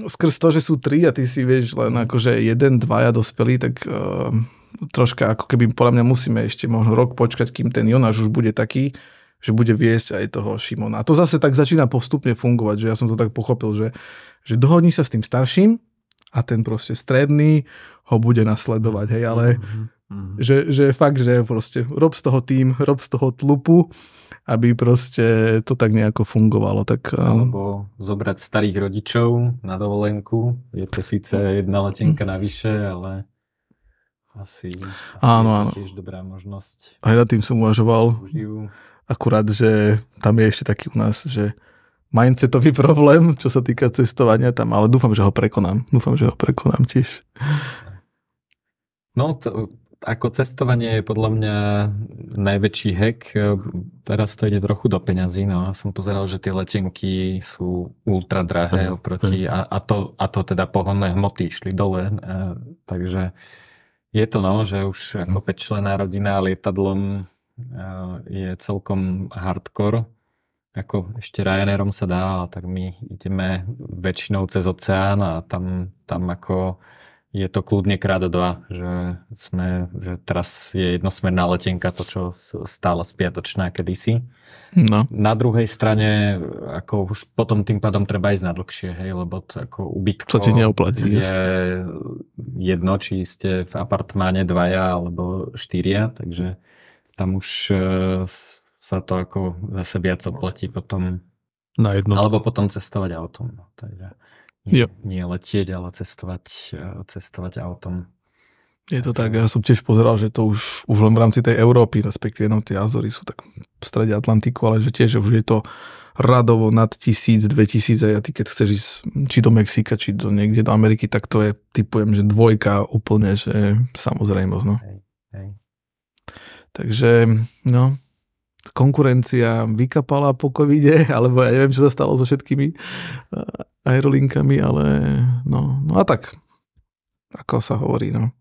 skrz to, že sú tri a ty si vieš len akože jeden, dvaja dospelí, tak uh, troška ako keby podľa mňa musíme ešte možno rok počkať, kým ten Jonáš už bude taký, že bude viesť aj toho Šimona. A to zase tak začína postupne fungovať, že ja som to tak pochopil, že, že dohodni sa s tým starším a ten proste stredný ho bude nasledovať, hej, ale mm-hmm. že, že fakt, že proste rob z toho tým, rob z toho tlupu, aby proste to tak nejako fungovalo. Tak, eh, Alebo zobrať starých rodičov na dovolenku. Je to síce jedna letenka navyše, ale asi, asi áno, áno. tiež dobrá možnosť. Aj nad tým som uvažoval. Akurát, že tam je ešte taký u nás, že mindsetový problém, čo sa týka cestovania tam, ale dúfam, že ho prekonám. Dúfam, že ho prekonám tiež. No, to, ako cestovanie je podľa mňa najväčší hack. Teraz to ide trochu do peňazí. No. Som pozeral, že tie letenky sú ultra drahé oproti a, a, to, a to teda pohonné hmoty išli dole. A, takže je to no, že už ako 5 člená rodina lietadlom je celkom hardcore. Ako ešte Ryanairom sa dá, tak my ideme väčšinou cez oceán a tam, tam ako je to kľudne krát dva, že sme, že teraz je jednosmerná letenka, to čo stála spiatočná kedysi. No. Na druhej strane, ako už potom tým pádom treba ísť na dlhšie, hej, lebo to ako ubytko to ti neoplatí, je. Jedno, či ste v apartmáne dvaja alebo štyria, takže tam už e, sa to ako zase viac oplatí potom. Na jedno. Alebo potom cestovať autom. No, takže nie, nie letieť, ale cestovať, eh, cestovať autom. Je to tak, ja som tiež pozeral, že to už, už len v rámci tej Európy, respektíve no, tie Azory sú tak v strede Atlantiku, ale že tiež už je to radovo nad tisíc, dve tisíce a ty keď chceš ísť či do Mexika, či do niekde do Ameriky, tak to je, typujem, že dvojka úplne, že samozrejmosť, no. Hej, hej. Takže, no, konkurencia vykapala po covide, alebo ja neviem, čo sa stalo so všetkými aerolinkami, ale no, no a tak, ako sa hovorí, no.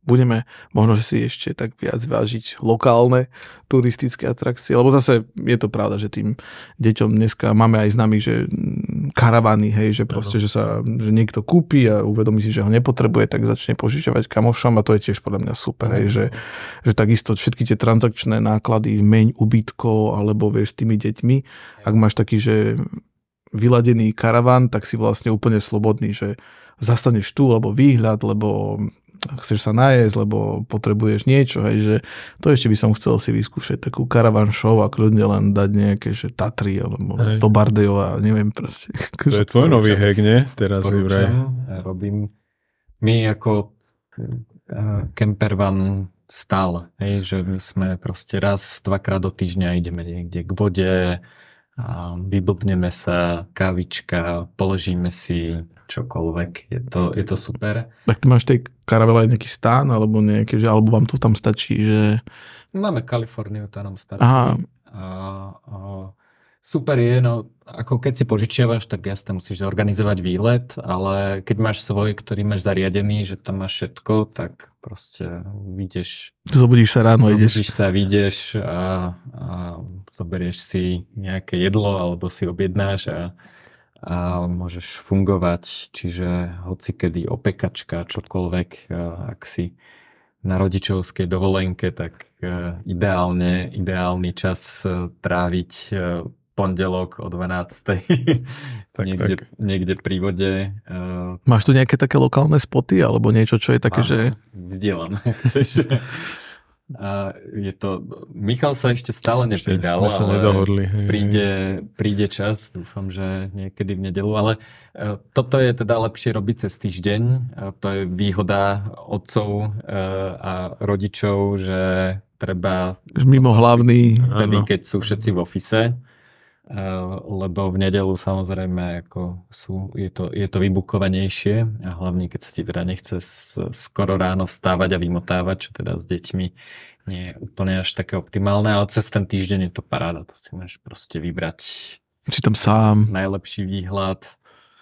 Budeme možno, že si ešte tak viac vážiť lokálne turistické atrakcie, lebo zase je to pravda, že tým deťom dneska máme aj známy, že mm, karavany, hej, že proste, že sa že niekto kúpi a uvedomí si, že ho nepotrebuje, tak začne požičovať kamošom a to je tiež podľa mňa super, hej, že, že takisto všetky tie transakčné náklady, meň ubytkov alebo vieš s tými deťmi, ak máš taký, že vyladený karavan, tak si vlastne úplne slobodný, že zastaneš tu, lebo výhľad, lebo chceš sa najesť, lebo potrebuješ niečo, hej, že to ešte by som chcel si vyskúšať takú karavan show a kľudne len dať nejaké, že Tatry alebo hej. do Bardejova, neviem proste. To je tvoj nový hack, nie? Teraz vraj. Robím. My ako campervan stále, hej, že my sme proste raz, dvakrát do týždňa ideme niekde k vode, a vyblbneme sa, kávička, položíme si čokoľvek. Je to, je to super. Tak ty máš tej karavele aj nejaký stán, alebo nejaké, že, alebo vám to tam stačí, že... Máme Kaliforniu, to nám stačí. Aha. A, a, super je, no ako keď si požičiavaš, tak jasne musíš zorganizovať výlet, ale keď máš svoj, ktorý máš zariadený, že tam máš všetko, tak proste vyjdeš. Zobudíš sa ráno, ideš. Zobudíš sa, vyjdeš a, a zoberieš si nejaké jedlo alebo si objednáš a a môžeš fungovať, čiže hoci kedy opekačka, čokoľvek, ak si na rodičovskej dovolenke, tak e, ideálne, ideálny čas e, tráviť e, pondelok o 12. tak, niekde, tak. niekde pri vode. Máš tu nejaké také lokálne spoty alebo niečo, čo je také, Áno, že... Vzdielané. A je to, Michal sa ešte stále nepridal, ešte sa ale nedohodli. Príde, príde čas, dúfam, že niekedy v nedelu, ale e, toto je teda lepšie robiť cez týždeň. To je výhoda otcov e, a rodičov, že treba... Mimo hlavný. Vtedy, keď sú všetci v ofise lebo v nedelu samozrejme ako sú, je, to, je to vybukovanejšie a hlavne keď sa ti teda nechce skoro ráno vstávať a vymotávať, čo teda s deťmi nie je úplne až také optimálne, ale cez ten týždeň je to paráda, to si môžeš proste vybrať si tam sám. najlepší výhľad.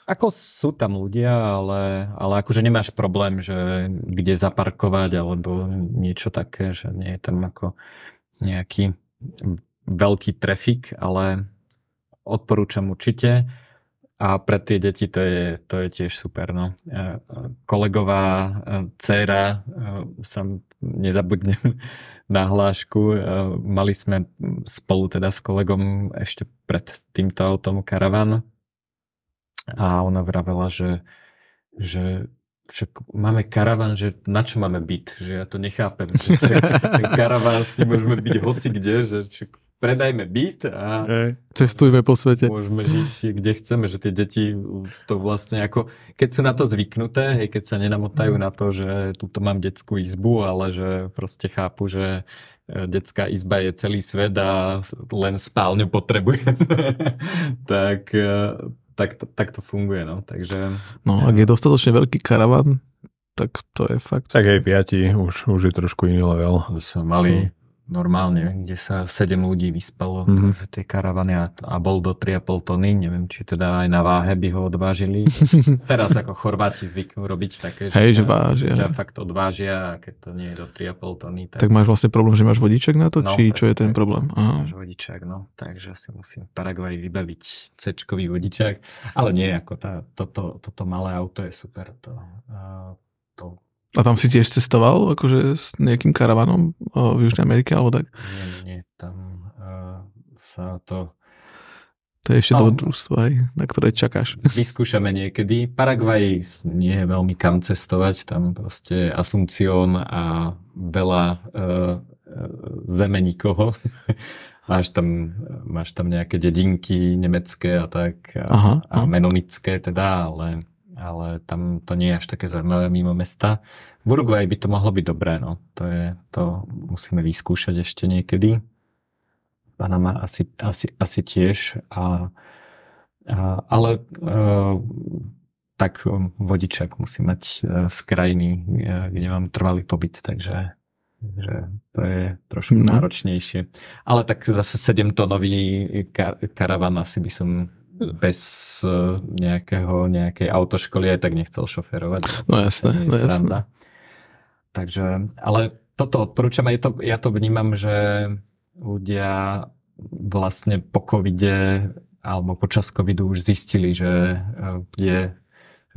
Ako sú tam ľudia, ale, ale akože nemáš problém, že kde zaparkovať alebo niečo také, že nie je tam ako nejaký veľký trafik, ale odporúčam určite. A pre tie deti to je, to je tiež super. No. E, kolegová e, dcéra, e, sa nezabudnem na hlášku, mali sme spolu teda s kolegom ešte pred týmto autom karavan a ona vravela, že, že však máme karavan, že na čo máme byt, že ja to nechápem. Že ten karavan s ním môžeme byť hoci kde, že predajme byt a cestujme po svete. Môžeme žiť kde chceme, že tie deti to vlastne ako, keď sú na to zvyknuté, hej, keď sa nenamotajú na to, že túto mám detskú izbu, ale že proste chápu, že e, detská izba je celý svet a len spálňu potrebujem, tak, e, tak, tak to funguje. No. Takže, no, ak je dostatočne veľký karavan, tak to je fakt. Tak aj piati, už, už je trošku iný level. My sme mali mm normálne, kde sa 7 ľudí vyspalo, mm-hmm. tie karavany a, a bol do 3,5 tony, neviem, či teda aj na váhe by ho odvážili. Teraz ako Chorváti zvyknú robiť také, Hej, že, vážia. že fakt odvážia a keď to nie je do 3,5 tony. Tak... tak máš vlastne problém, že máš vodiček na to, no, či čo je ten problém? Aha. Máš vodičák, no, takže si musím v Paraguay vybaviť c vodičák, ale nie, ako tá, toto, toto malé auto je super, to, to a tam si tiež cestoval akože s nejakým karavanom v Južnej Amerike alebo tak? Nie, nie, tam uh, sa to... To je ešte no, dobrodružstvo, aj, na ktoré čakáš. Vyskúšame niekedy. Paraguay nie je veľmi kam cestovať, tam proste Asuncion a veľa uh, zeme nikoho. máš, tam, máš tam nejaké dedinky nemecké a tak, a, aha, a menonické teda, ale ale tam to nie je až také zaujímavé mimo mesta. V Uruguay by to mohlo byť dobré, no. To, je, to musíme vyskúšať ešte niekedy. Panama asi, asi, asi tiež. A, a, ale e, tak vodičak musí mať e, z krajiny, e, kde mám trvalý pobyt, takže že to je trošku no. náročnejšie. Ale tak zase 7-tonový karavan asi by som bez e, nejakého, nejakej autoškoly aj tak nechcel šoferovať. No jasné, no jasné. takže, ale toto odporúčam a je to, ja to vnímam, že ľudia vlastne po covide alebo počas covidu už zistili, že je že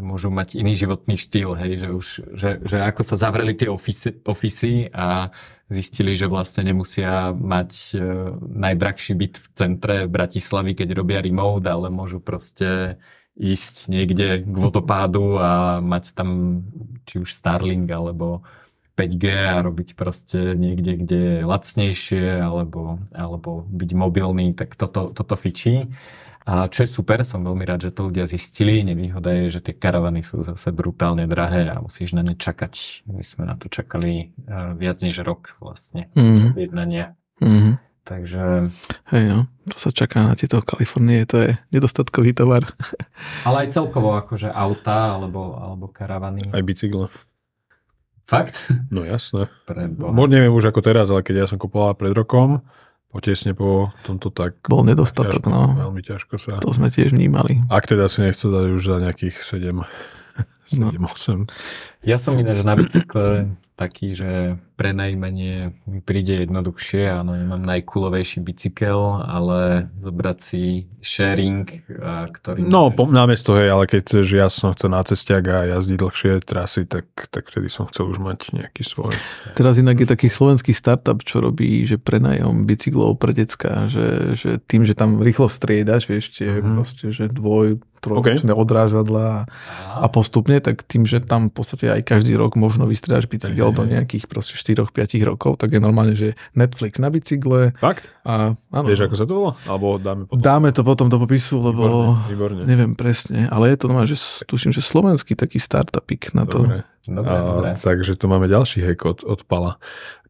môžu mať iný životný štýl, hej, že už, že, že ako sa zavreli tie ofisy, ofisy a zistili, že vlastne nemusia mať e, najdrahší byt v centre Bratislavy, keď robia remote, ale môžu proste ísť niekde k vodopádu a mať tam či už Starlink alebo 5G a robiť proste niekde, kde je lacnejšie alebo, alebo byť mobilný, tak toto, toto fičí. A čo je super, som veľmi rád, že to ľudia zistili. Nevýhoda je, že tie karavany sú zase brutálne drahé a musíš na ne čakať. My sme na to čakali uh, viac než rok vlastne mm. jednania. Mm. Takže... Hej no, to sa čaká na tieto Kalifornie, to je nedostatkový tovar. Ale aj celkovo akože auta alebo, alebo karavany. Aj bicykle. Fakt? No jasné. Možno neviem už ako teraz, ale keď ja som kupoval pred rokom, potesne po tomto tak... Bol nedostatok, ťažko, no. Veľmi ťažko sa... To sme tiež vnímali. Ak teda si nechce dať už za nejakých 7, 7 no. 8. Ja som ináč na bicykle taký, že prenajmenie mi príde jednoduchšie. Áno, nemám najkulovejší bicykel, ale zobrať si sharing, ktorý... No, po, namiesto, hej, ale keď chceš, ja som chcel na cestiak a jazdiť dlhšie trasy, tak, tak vtedy som chcel už mať nejaký svoj. Teraz inak je taký slovenský startup, čo robí, že prenajom bicyklov pre decka, že, že tým, že tam rýchlo striedaš, vieš, tie uh-huh. proste, že dvoj, trojročné okay. odrážadla a postupne, tak tým, že tam v podstate aj každý rok možno vystriedaš bicykel do nejakých proste 4-5 rokov, tak je normálne, že Netflix na bicykle. Fakt? A, áno. Vieš, ako sa to volá? Alebo dáme potom? Dáme to potom do popisu, lebo výborné, výborné. neviem presne, ale je to normálne, že tuším, že slovenský taký startupik na to. Dobre. Dobre, a, dobre. Takže tu máme ďalší hack od, od Pala.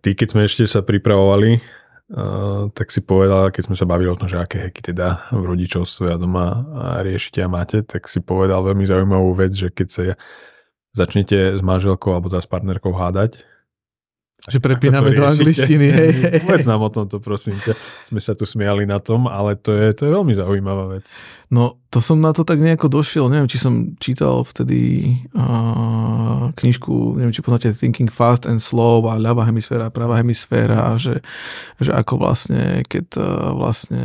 Ty, keď sme ešte sa pripravovali, Uh, tak si povedal, keď sme sa bavili o tom, že aké heky teda v rodičovstve a doma riešite a máte, tak si povedal veľmi zaujímavú vec, že keď sa začnete s manželkou alebo teda s partnerkou hádať, že prepíname do angličtiny. Hej, hej. Povedz nám o tomto, prosím ťa. Sme sa tu smiali na tom, ale to je, to je veľmi zaujímavá vec. No, to som na to tak nejako došiel. Neviem, či som čítal vtedy uh, knižku, neviem, či poznáte Thinking Fast and Slow a ľavá hemisféra, pravá hemisféra a že, že ako vlastne, keď uh, vlastne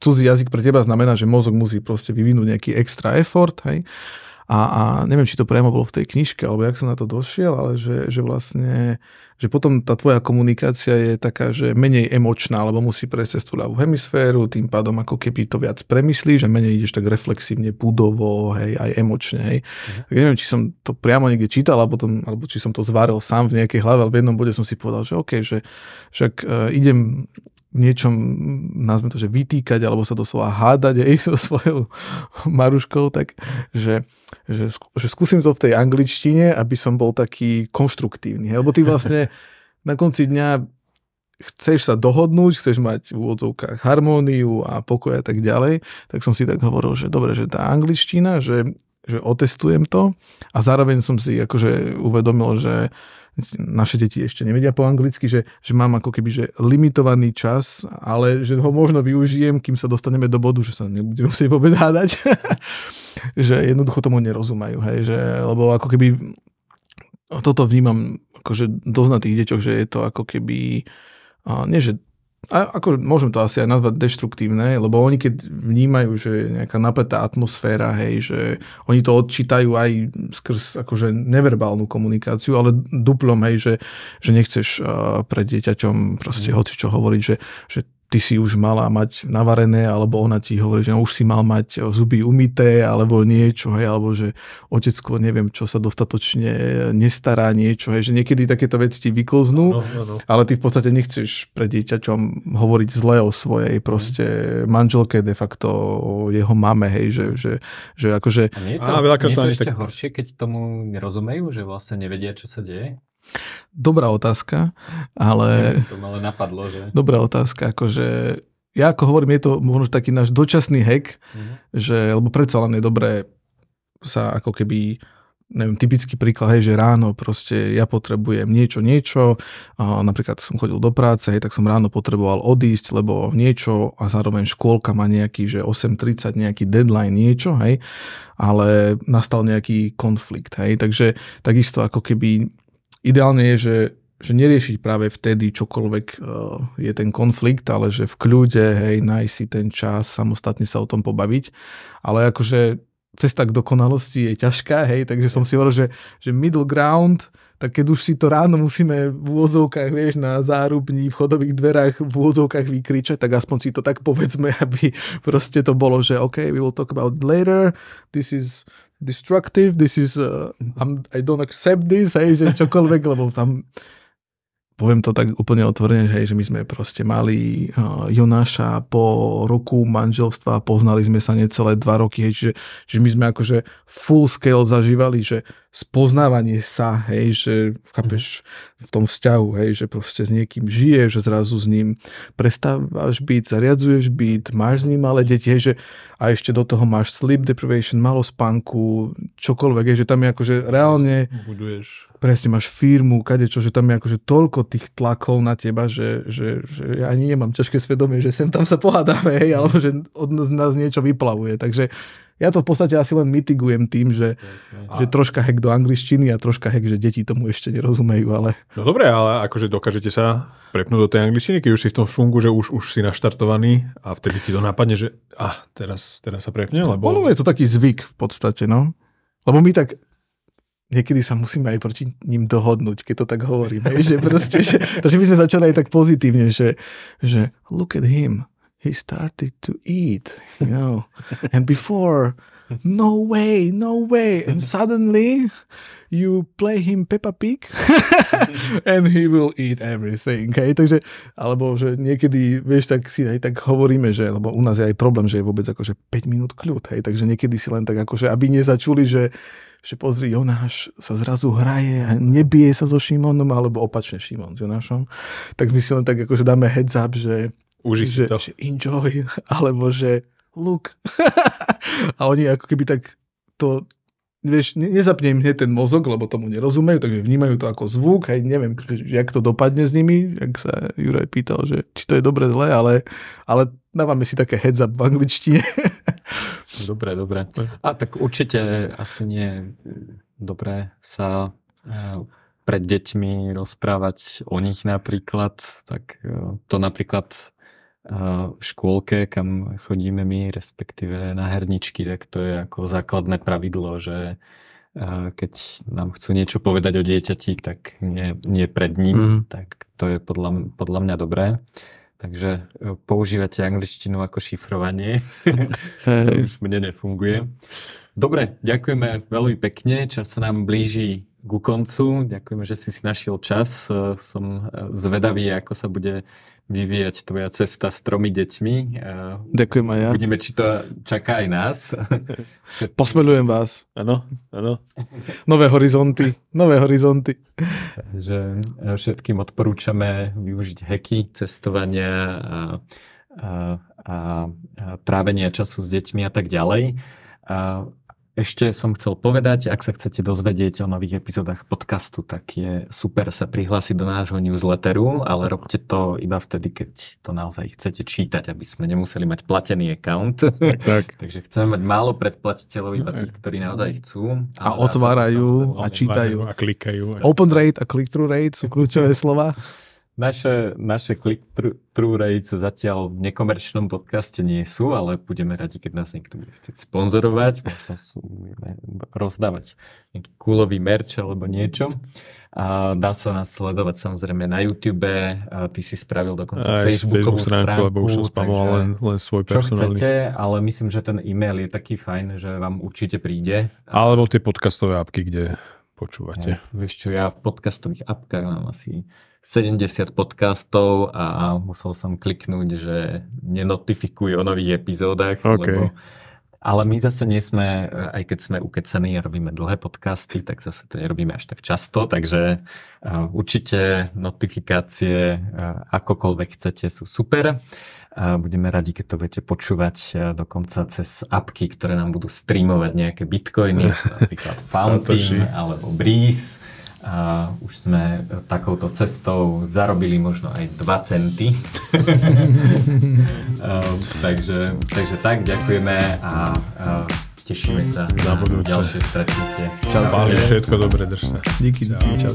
cudzí jazyk pre teba znamená, že mozog musí proste vyvinúť nejaký extra effort, hej, a, a neviem, či to priamo bolo v tej knižke, alebo jak som na to došiel, ale že, že vlastne, že potom tá tvoja komunikácia je taká, že menej emočná, alebo musí prejsť cez tú ľavú hemisféru, tým pádom ako keby to viac premyslíš, že menej ideš tak reflexívne, budovo, hej, aj emočne, hej. Uh-huh. Tak neviem, či som to priamo niekde čítal, alebo, tom, alebo či som to zváril sám v nejakej hlave, ale v jednom bode som si povedal, že OK, že však uh, idem v niečom, nazme to, že vytýkať alebo sa doslova hádať aj so svojou Maruškou, tak že, že, že skúsim to v tej angličtine, aby som bol taký konštruktívny. Lebo ty vlastne na konci dňa chceš sa dohodnúť, chceš mať v úvodzovkách harmóniu a pokoj a tak ďalej, tak som si tak hovoril, že dobre, že tá angličtina, že, že otestujem to a zároveň som si akože uvedomil, že naše deti ešte nevedia po anglicky, že, že mám ako keby že limitovaný čas, ale že ho možno využijem, kým sa dostaneme do bodu, že sa nebudeme musieť vôbec hádať. že jednoducho tomu nerozumajú, hej, že, lebo ako keby toto vnímam akože dosť na tých deťoch, že je to ako keby, nie že a ako môžem to asi aj nazvať deštruktívne, lebo oni keď vnímajú, že je nejaká napätá atmosféra, hej, že oni to odčítajú aj skrz akože neverbálnu komunikáciu, ale duplom, hej, že, že nechceš uh, pred dieťaťom proste mm. hoci čo hovoriť, že, že ty si už mala mať navarené, alebo ona ti hovorí, že no, už si mal mať zuby umité, alebo niečo, hej, alebo že otecko, neviem, čo sa dostatočne nestará niečo, hej, že niekedy takéto veci ti vyklznú, no, no, no. ale ty v podstate nechceš pred dieťaťom hovoriť zle o svojej proste manželke, de facto o jeho mame, hej, že, že, že akože... A nie je to, a, nie je to ešte tak... horšie, keď tomu nerozumejú, že vlastne nevedia, čo sa deje? Dobrá otázka, ale... To ma napadlo, že... Dobrá otázka, akože ja ako hovorím, je to možno taký náš dočasný hack, mm-hmm. že, lebo predsa len je dobré sa ako keby neviem, typický príklad, hej, že ráno proste ja potrebujem niečo, niečo, a napríklad som chodil do práce, hej, tak som ráno potreboval odísť, lebo niečo a zároveň škôlka má nejaký, že 8.30 nejaký deadline, niečo, hej, ale nastal nejaký konflikt, hej, takže takisto ako keby ideálne je, že že neriešiť práve vtedy čokoľvek uh, je ten konflikt, ale že v kľude, hej, nájsť si ten čas, samostatne sa o tom pobaviť. Ale akože cesta k dokonalosti je ťažká, hej, takže som si hovoril, že, že middle ground, tak keď už si to ráno musíme v úvodzovkách, vieš, na zárubní, v chodových dverách v úvodzovkách vykričať, tak aspoň si to tak povedzme, aby proste to bolo, že OK, we will talk about later, this is destructive, this is, uh, I'm, I don't accept this, hej, že čokoľvek, lebo tam poviem to tak úplne otvorene, že, hej, že my sme proste mali uh, Jonáša po roku manželstva, poznali sme sa necelé dva roky, hej, že, že my sme akože full scale zažívali, že spoznávanie sa, hej, že chápeš, v tom vzťahu, hej, že proste s niekým žiješ, že zrazu s ním prestávaš byť, zariadzuješ byť, máš s ním malé deti, hej, že a ešte do toho máš sleep deprivation, malo spánku, čokoľvek, je, že tam je akože reálne... Buduješ. Presne, máš firmu, kadečo, že tam je akože toľko tých tlakov na teba, že, že, že ja ani nemám ťažké svedomie, že sem tam sa pohádame, hej, alebo že od nás niečo vyplavuje. Takže ja to v podstate asi len mitigujem tým, že, že troška hek do angličtiny a troška hek, že deti tomu ešte nerozumejú, ale... No dobre, ale akože dokážete sa prepnúť do tej angličtiny, keď už si v tom fungu, že už, už si naštartovaný a vtedy ti to napadne, že ah, teraz, teraz sa prepne, lebo... Ono je to taký zvyk v podstate, no. Lebo my tak niekedy sa musíme aj proti ním dohodnúť, keď to tak hovoríme. že proste, že, takže my sme začali aj tak pozitívne, že, že look at him, he started to eat, you know. And before, no way, no way. And suddenly you play him Peppa Pig and he will eat everything. Hej? Takže, alebo že niekedy, vieš, tak si aj tak hovoríme, že, lebo u nás je aj problém, že je vôbec akože 5 minút kľud, hej? takže niekedy si len tak akože, aby nezačuli, že že pozri, Jonáš sa zrazu hraje a nebije sa so Šimonom, alebo opačne Šimon s Jonášom, tak my si len tak akože dáme heads up, že, Uži že, to. že enjoy, alebo že look. a oni ako keby tak to vieš, ne, nezapne im hneď ten mozog, lebo tomu nerozumejú, takže vnímajú to ako zvuk, aj neviem, jak to dopadne s nimi, jak sa Juraj pýtal, že či to je dobre, zle, ale, ale dávame si také heads up v angličtine. Dobre, dobre. A tak určite asi nie dobré sa eh, pred deťmi rozprávať o nich napríklad, tak eh, to napríklad v škôlke, kam chodíme my, respektíve na herničky, tak to je ako základné pravidlo, že keď nám chcú niečo povedať o dieťati, tak nie, nie pred ním, mm. tak to je podľa, podľa mňa dobré. Takže e, používate angličtinu ako šifrovanie. to už mne nefunguje. Dobre, ďakujeme veľmi pekne. Čas sa nám blíži ku koncu. Ďakujeme, že si si našiel čas. E, som e, zvedavý, ako sa bude vyvíjať tvoja cesta s tromi deťmi. Ďakujem aj ja. Uvidíme, či to čaká aj nás. Posmelujem vás. Áno, áno. Nové horizonty, nové horizonty. Takže e, všetkým odporúčame využiť heky cestovania a, a, a, a trávenia času s deťmi a tak ďalej. A ešte som chcel povedať, ak sa chcete dozvedieť o nových epizódach podcastu, tak je super sa prihlásiť do nášho newsletteru, ale robte to iba vtedy, keď to naozaj chcete čítať, aby sme nemuseli mať platený account. Tak, tak. Takže chceme mať málo predplatiteľov, iba tých, ktorí naozaj chcú. A otvárajú a čítajú. A klikajú. Open rate a click-through rate sú kľúčové slova. Naše, naše click-through rates zatiaľ v nekomerčnom podcaste nie sú, ale budeme radi, keď nás niekto bude chcieť sponzorovať, rozdávať nejaký kúlový merch alebo niečo. A dá sa nás sledovať samozrejme na YouTube, a ty si spravil dokonca Aj Facebookovú Facebook stránku, stránku, lebo už som spamoval len, len svoj personálny. Čo chcete, ale myslím, že ten e-mail je taký fajn, že vám určite príde. Alebo tie podcastové apky, kde počúvate. Ja, vieš čo, ja v podcastových apkách mám asi 70 podcastov a musel som kliknúť, že nenotifikuj o nových epizódach, okay. lebo ale my zase nie sme, aj keď sme ukecení a robíme dlhé podcasty, tak zase to nerobíme až tak často, takže uh, určite notifikácie uh, akokoľvek chcete sú super. Uh, budeme radi, keď to budete počúvať dokonca cez apky, ktoré nám budú streamovať nejaké bitcoiny, napríklad Fountain alebo Breeze a už sme e, takouto cestou zarobili možno aj 2 centy. E, takže, takže tak, ďakujeme a, a tešíme sa na ďalšie stretnutie. Čau, Páli, všetko dobre, drž sa. Díky, čau. čau.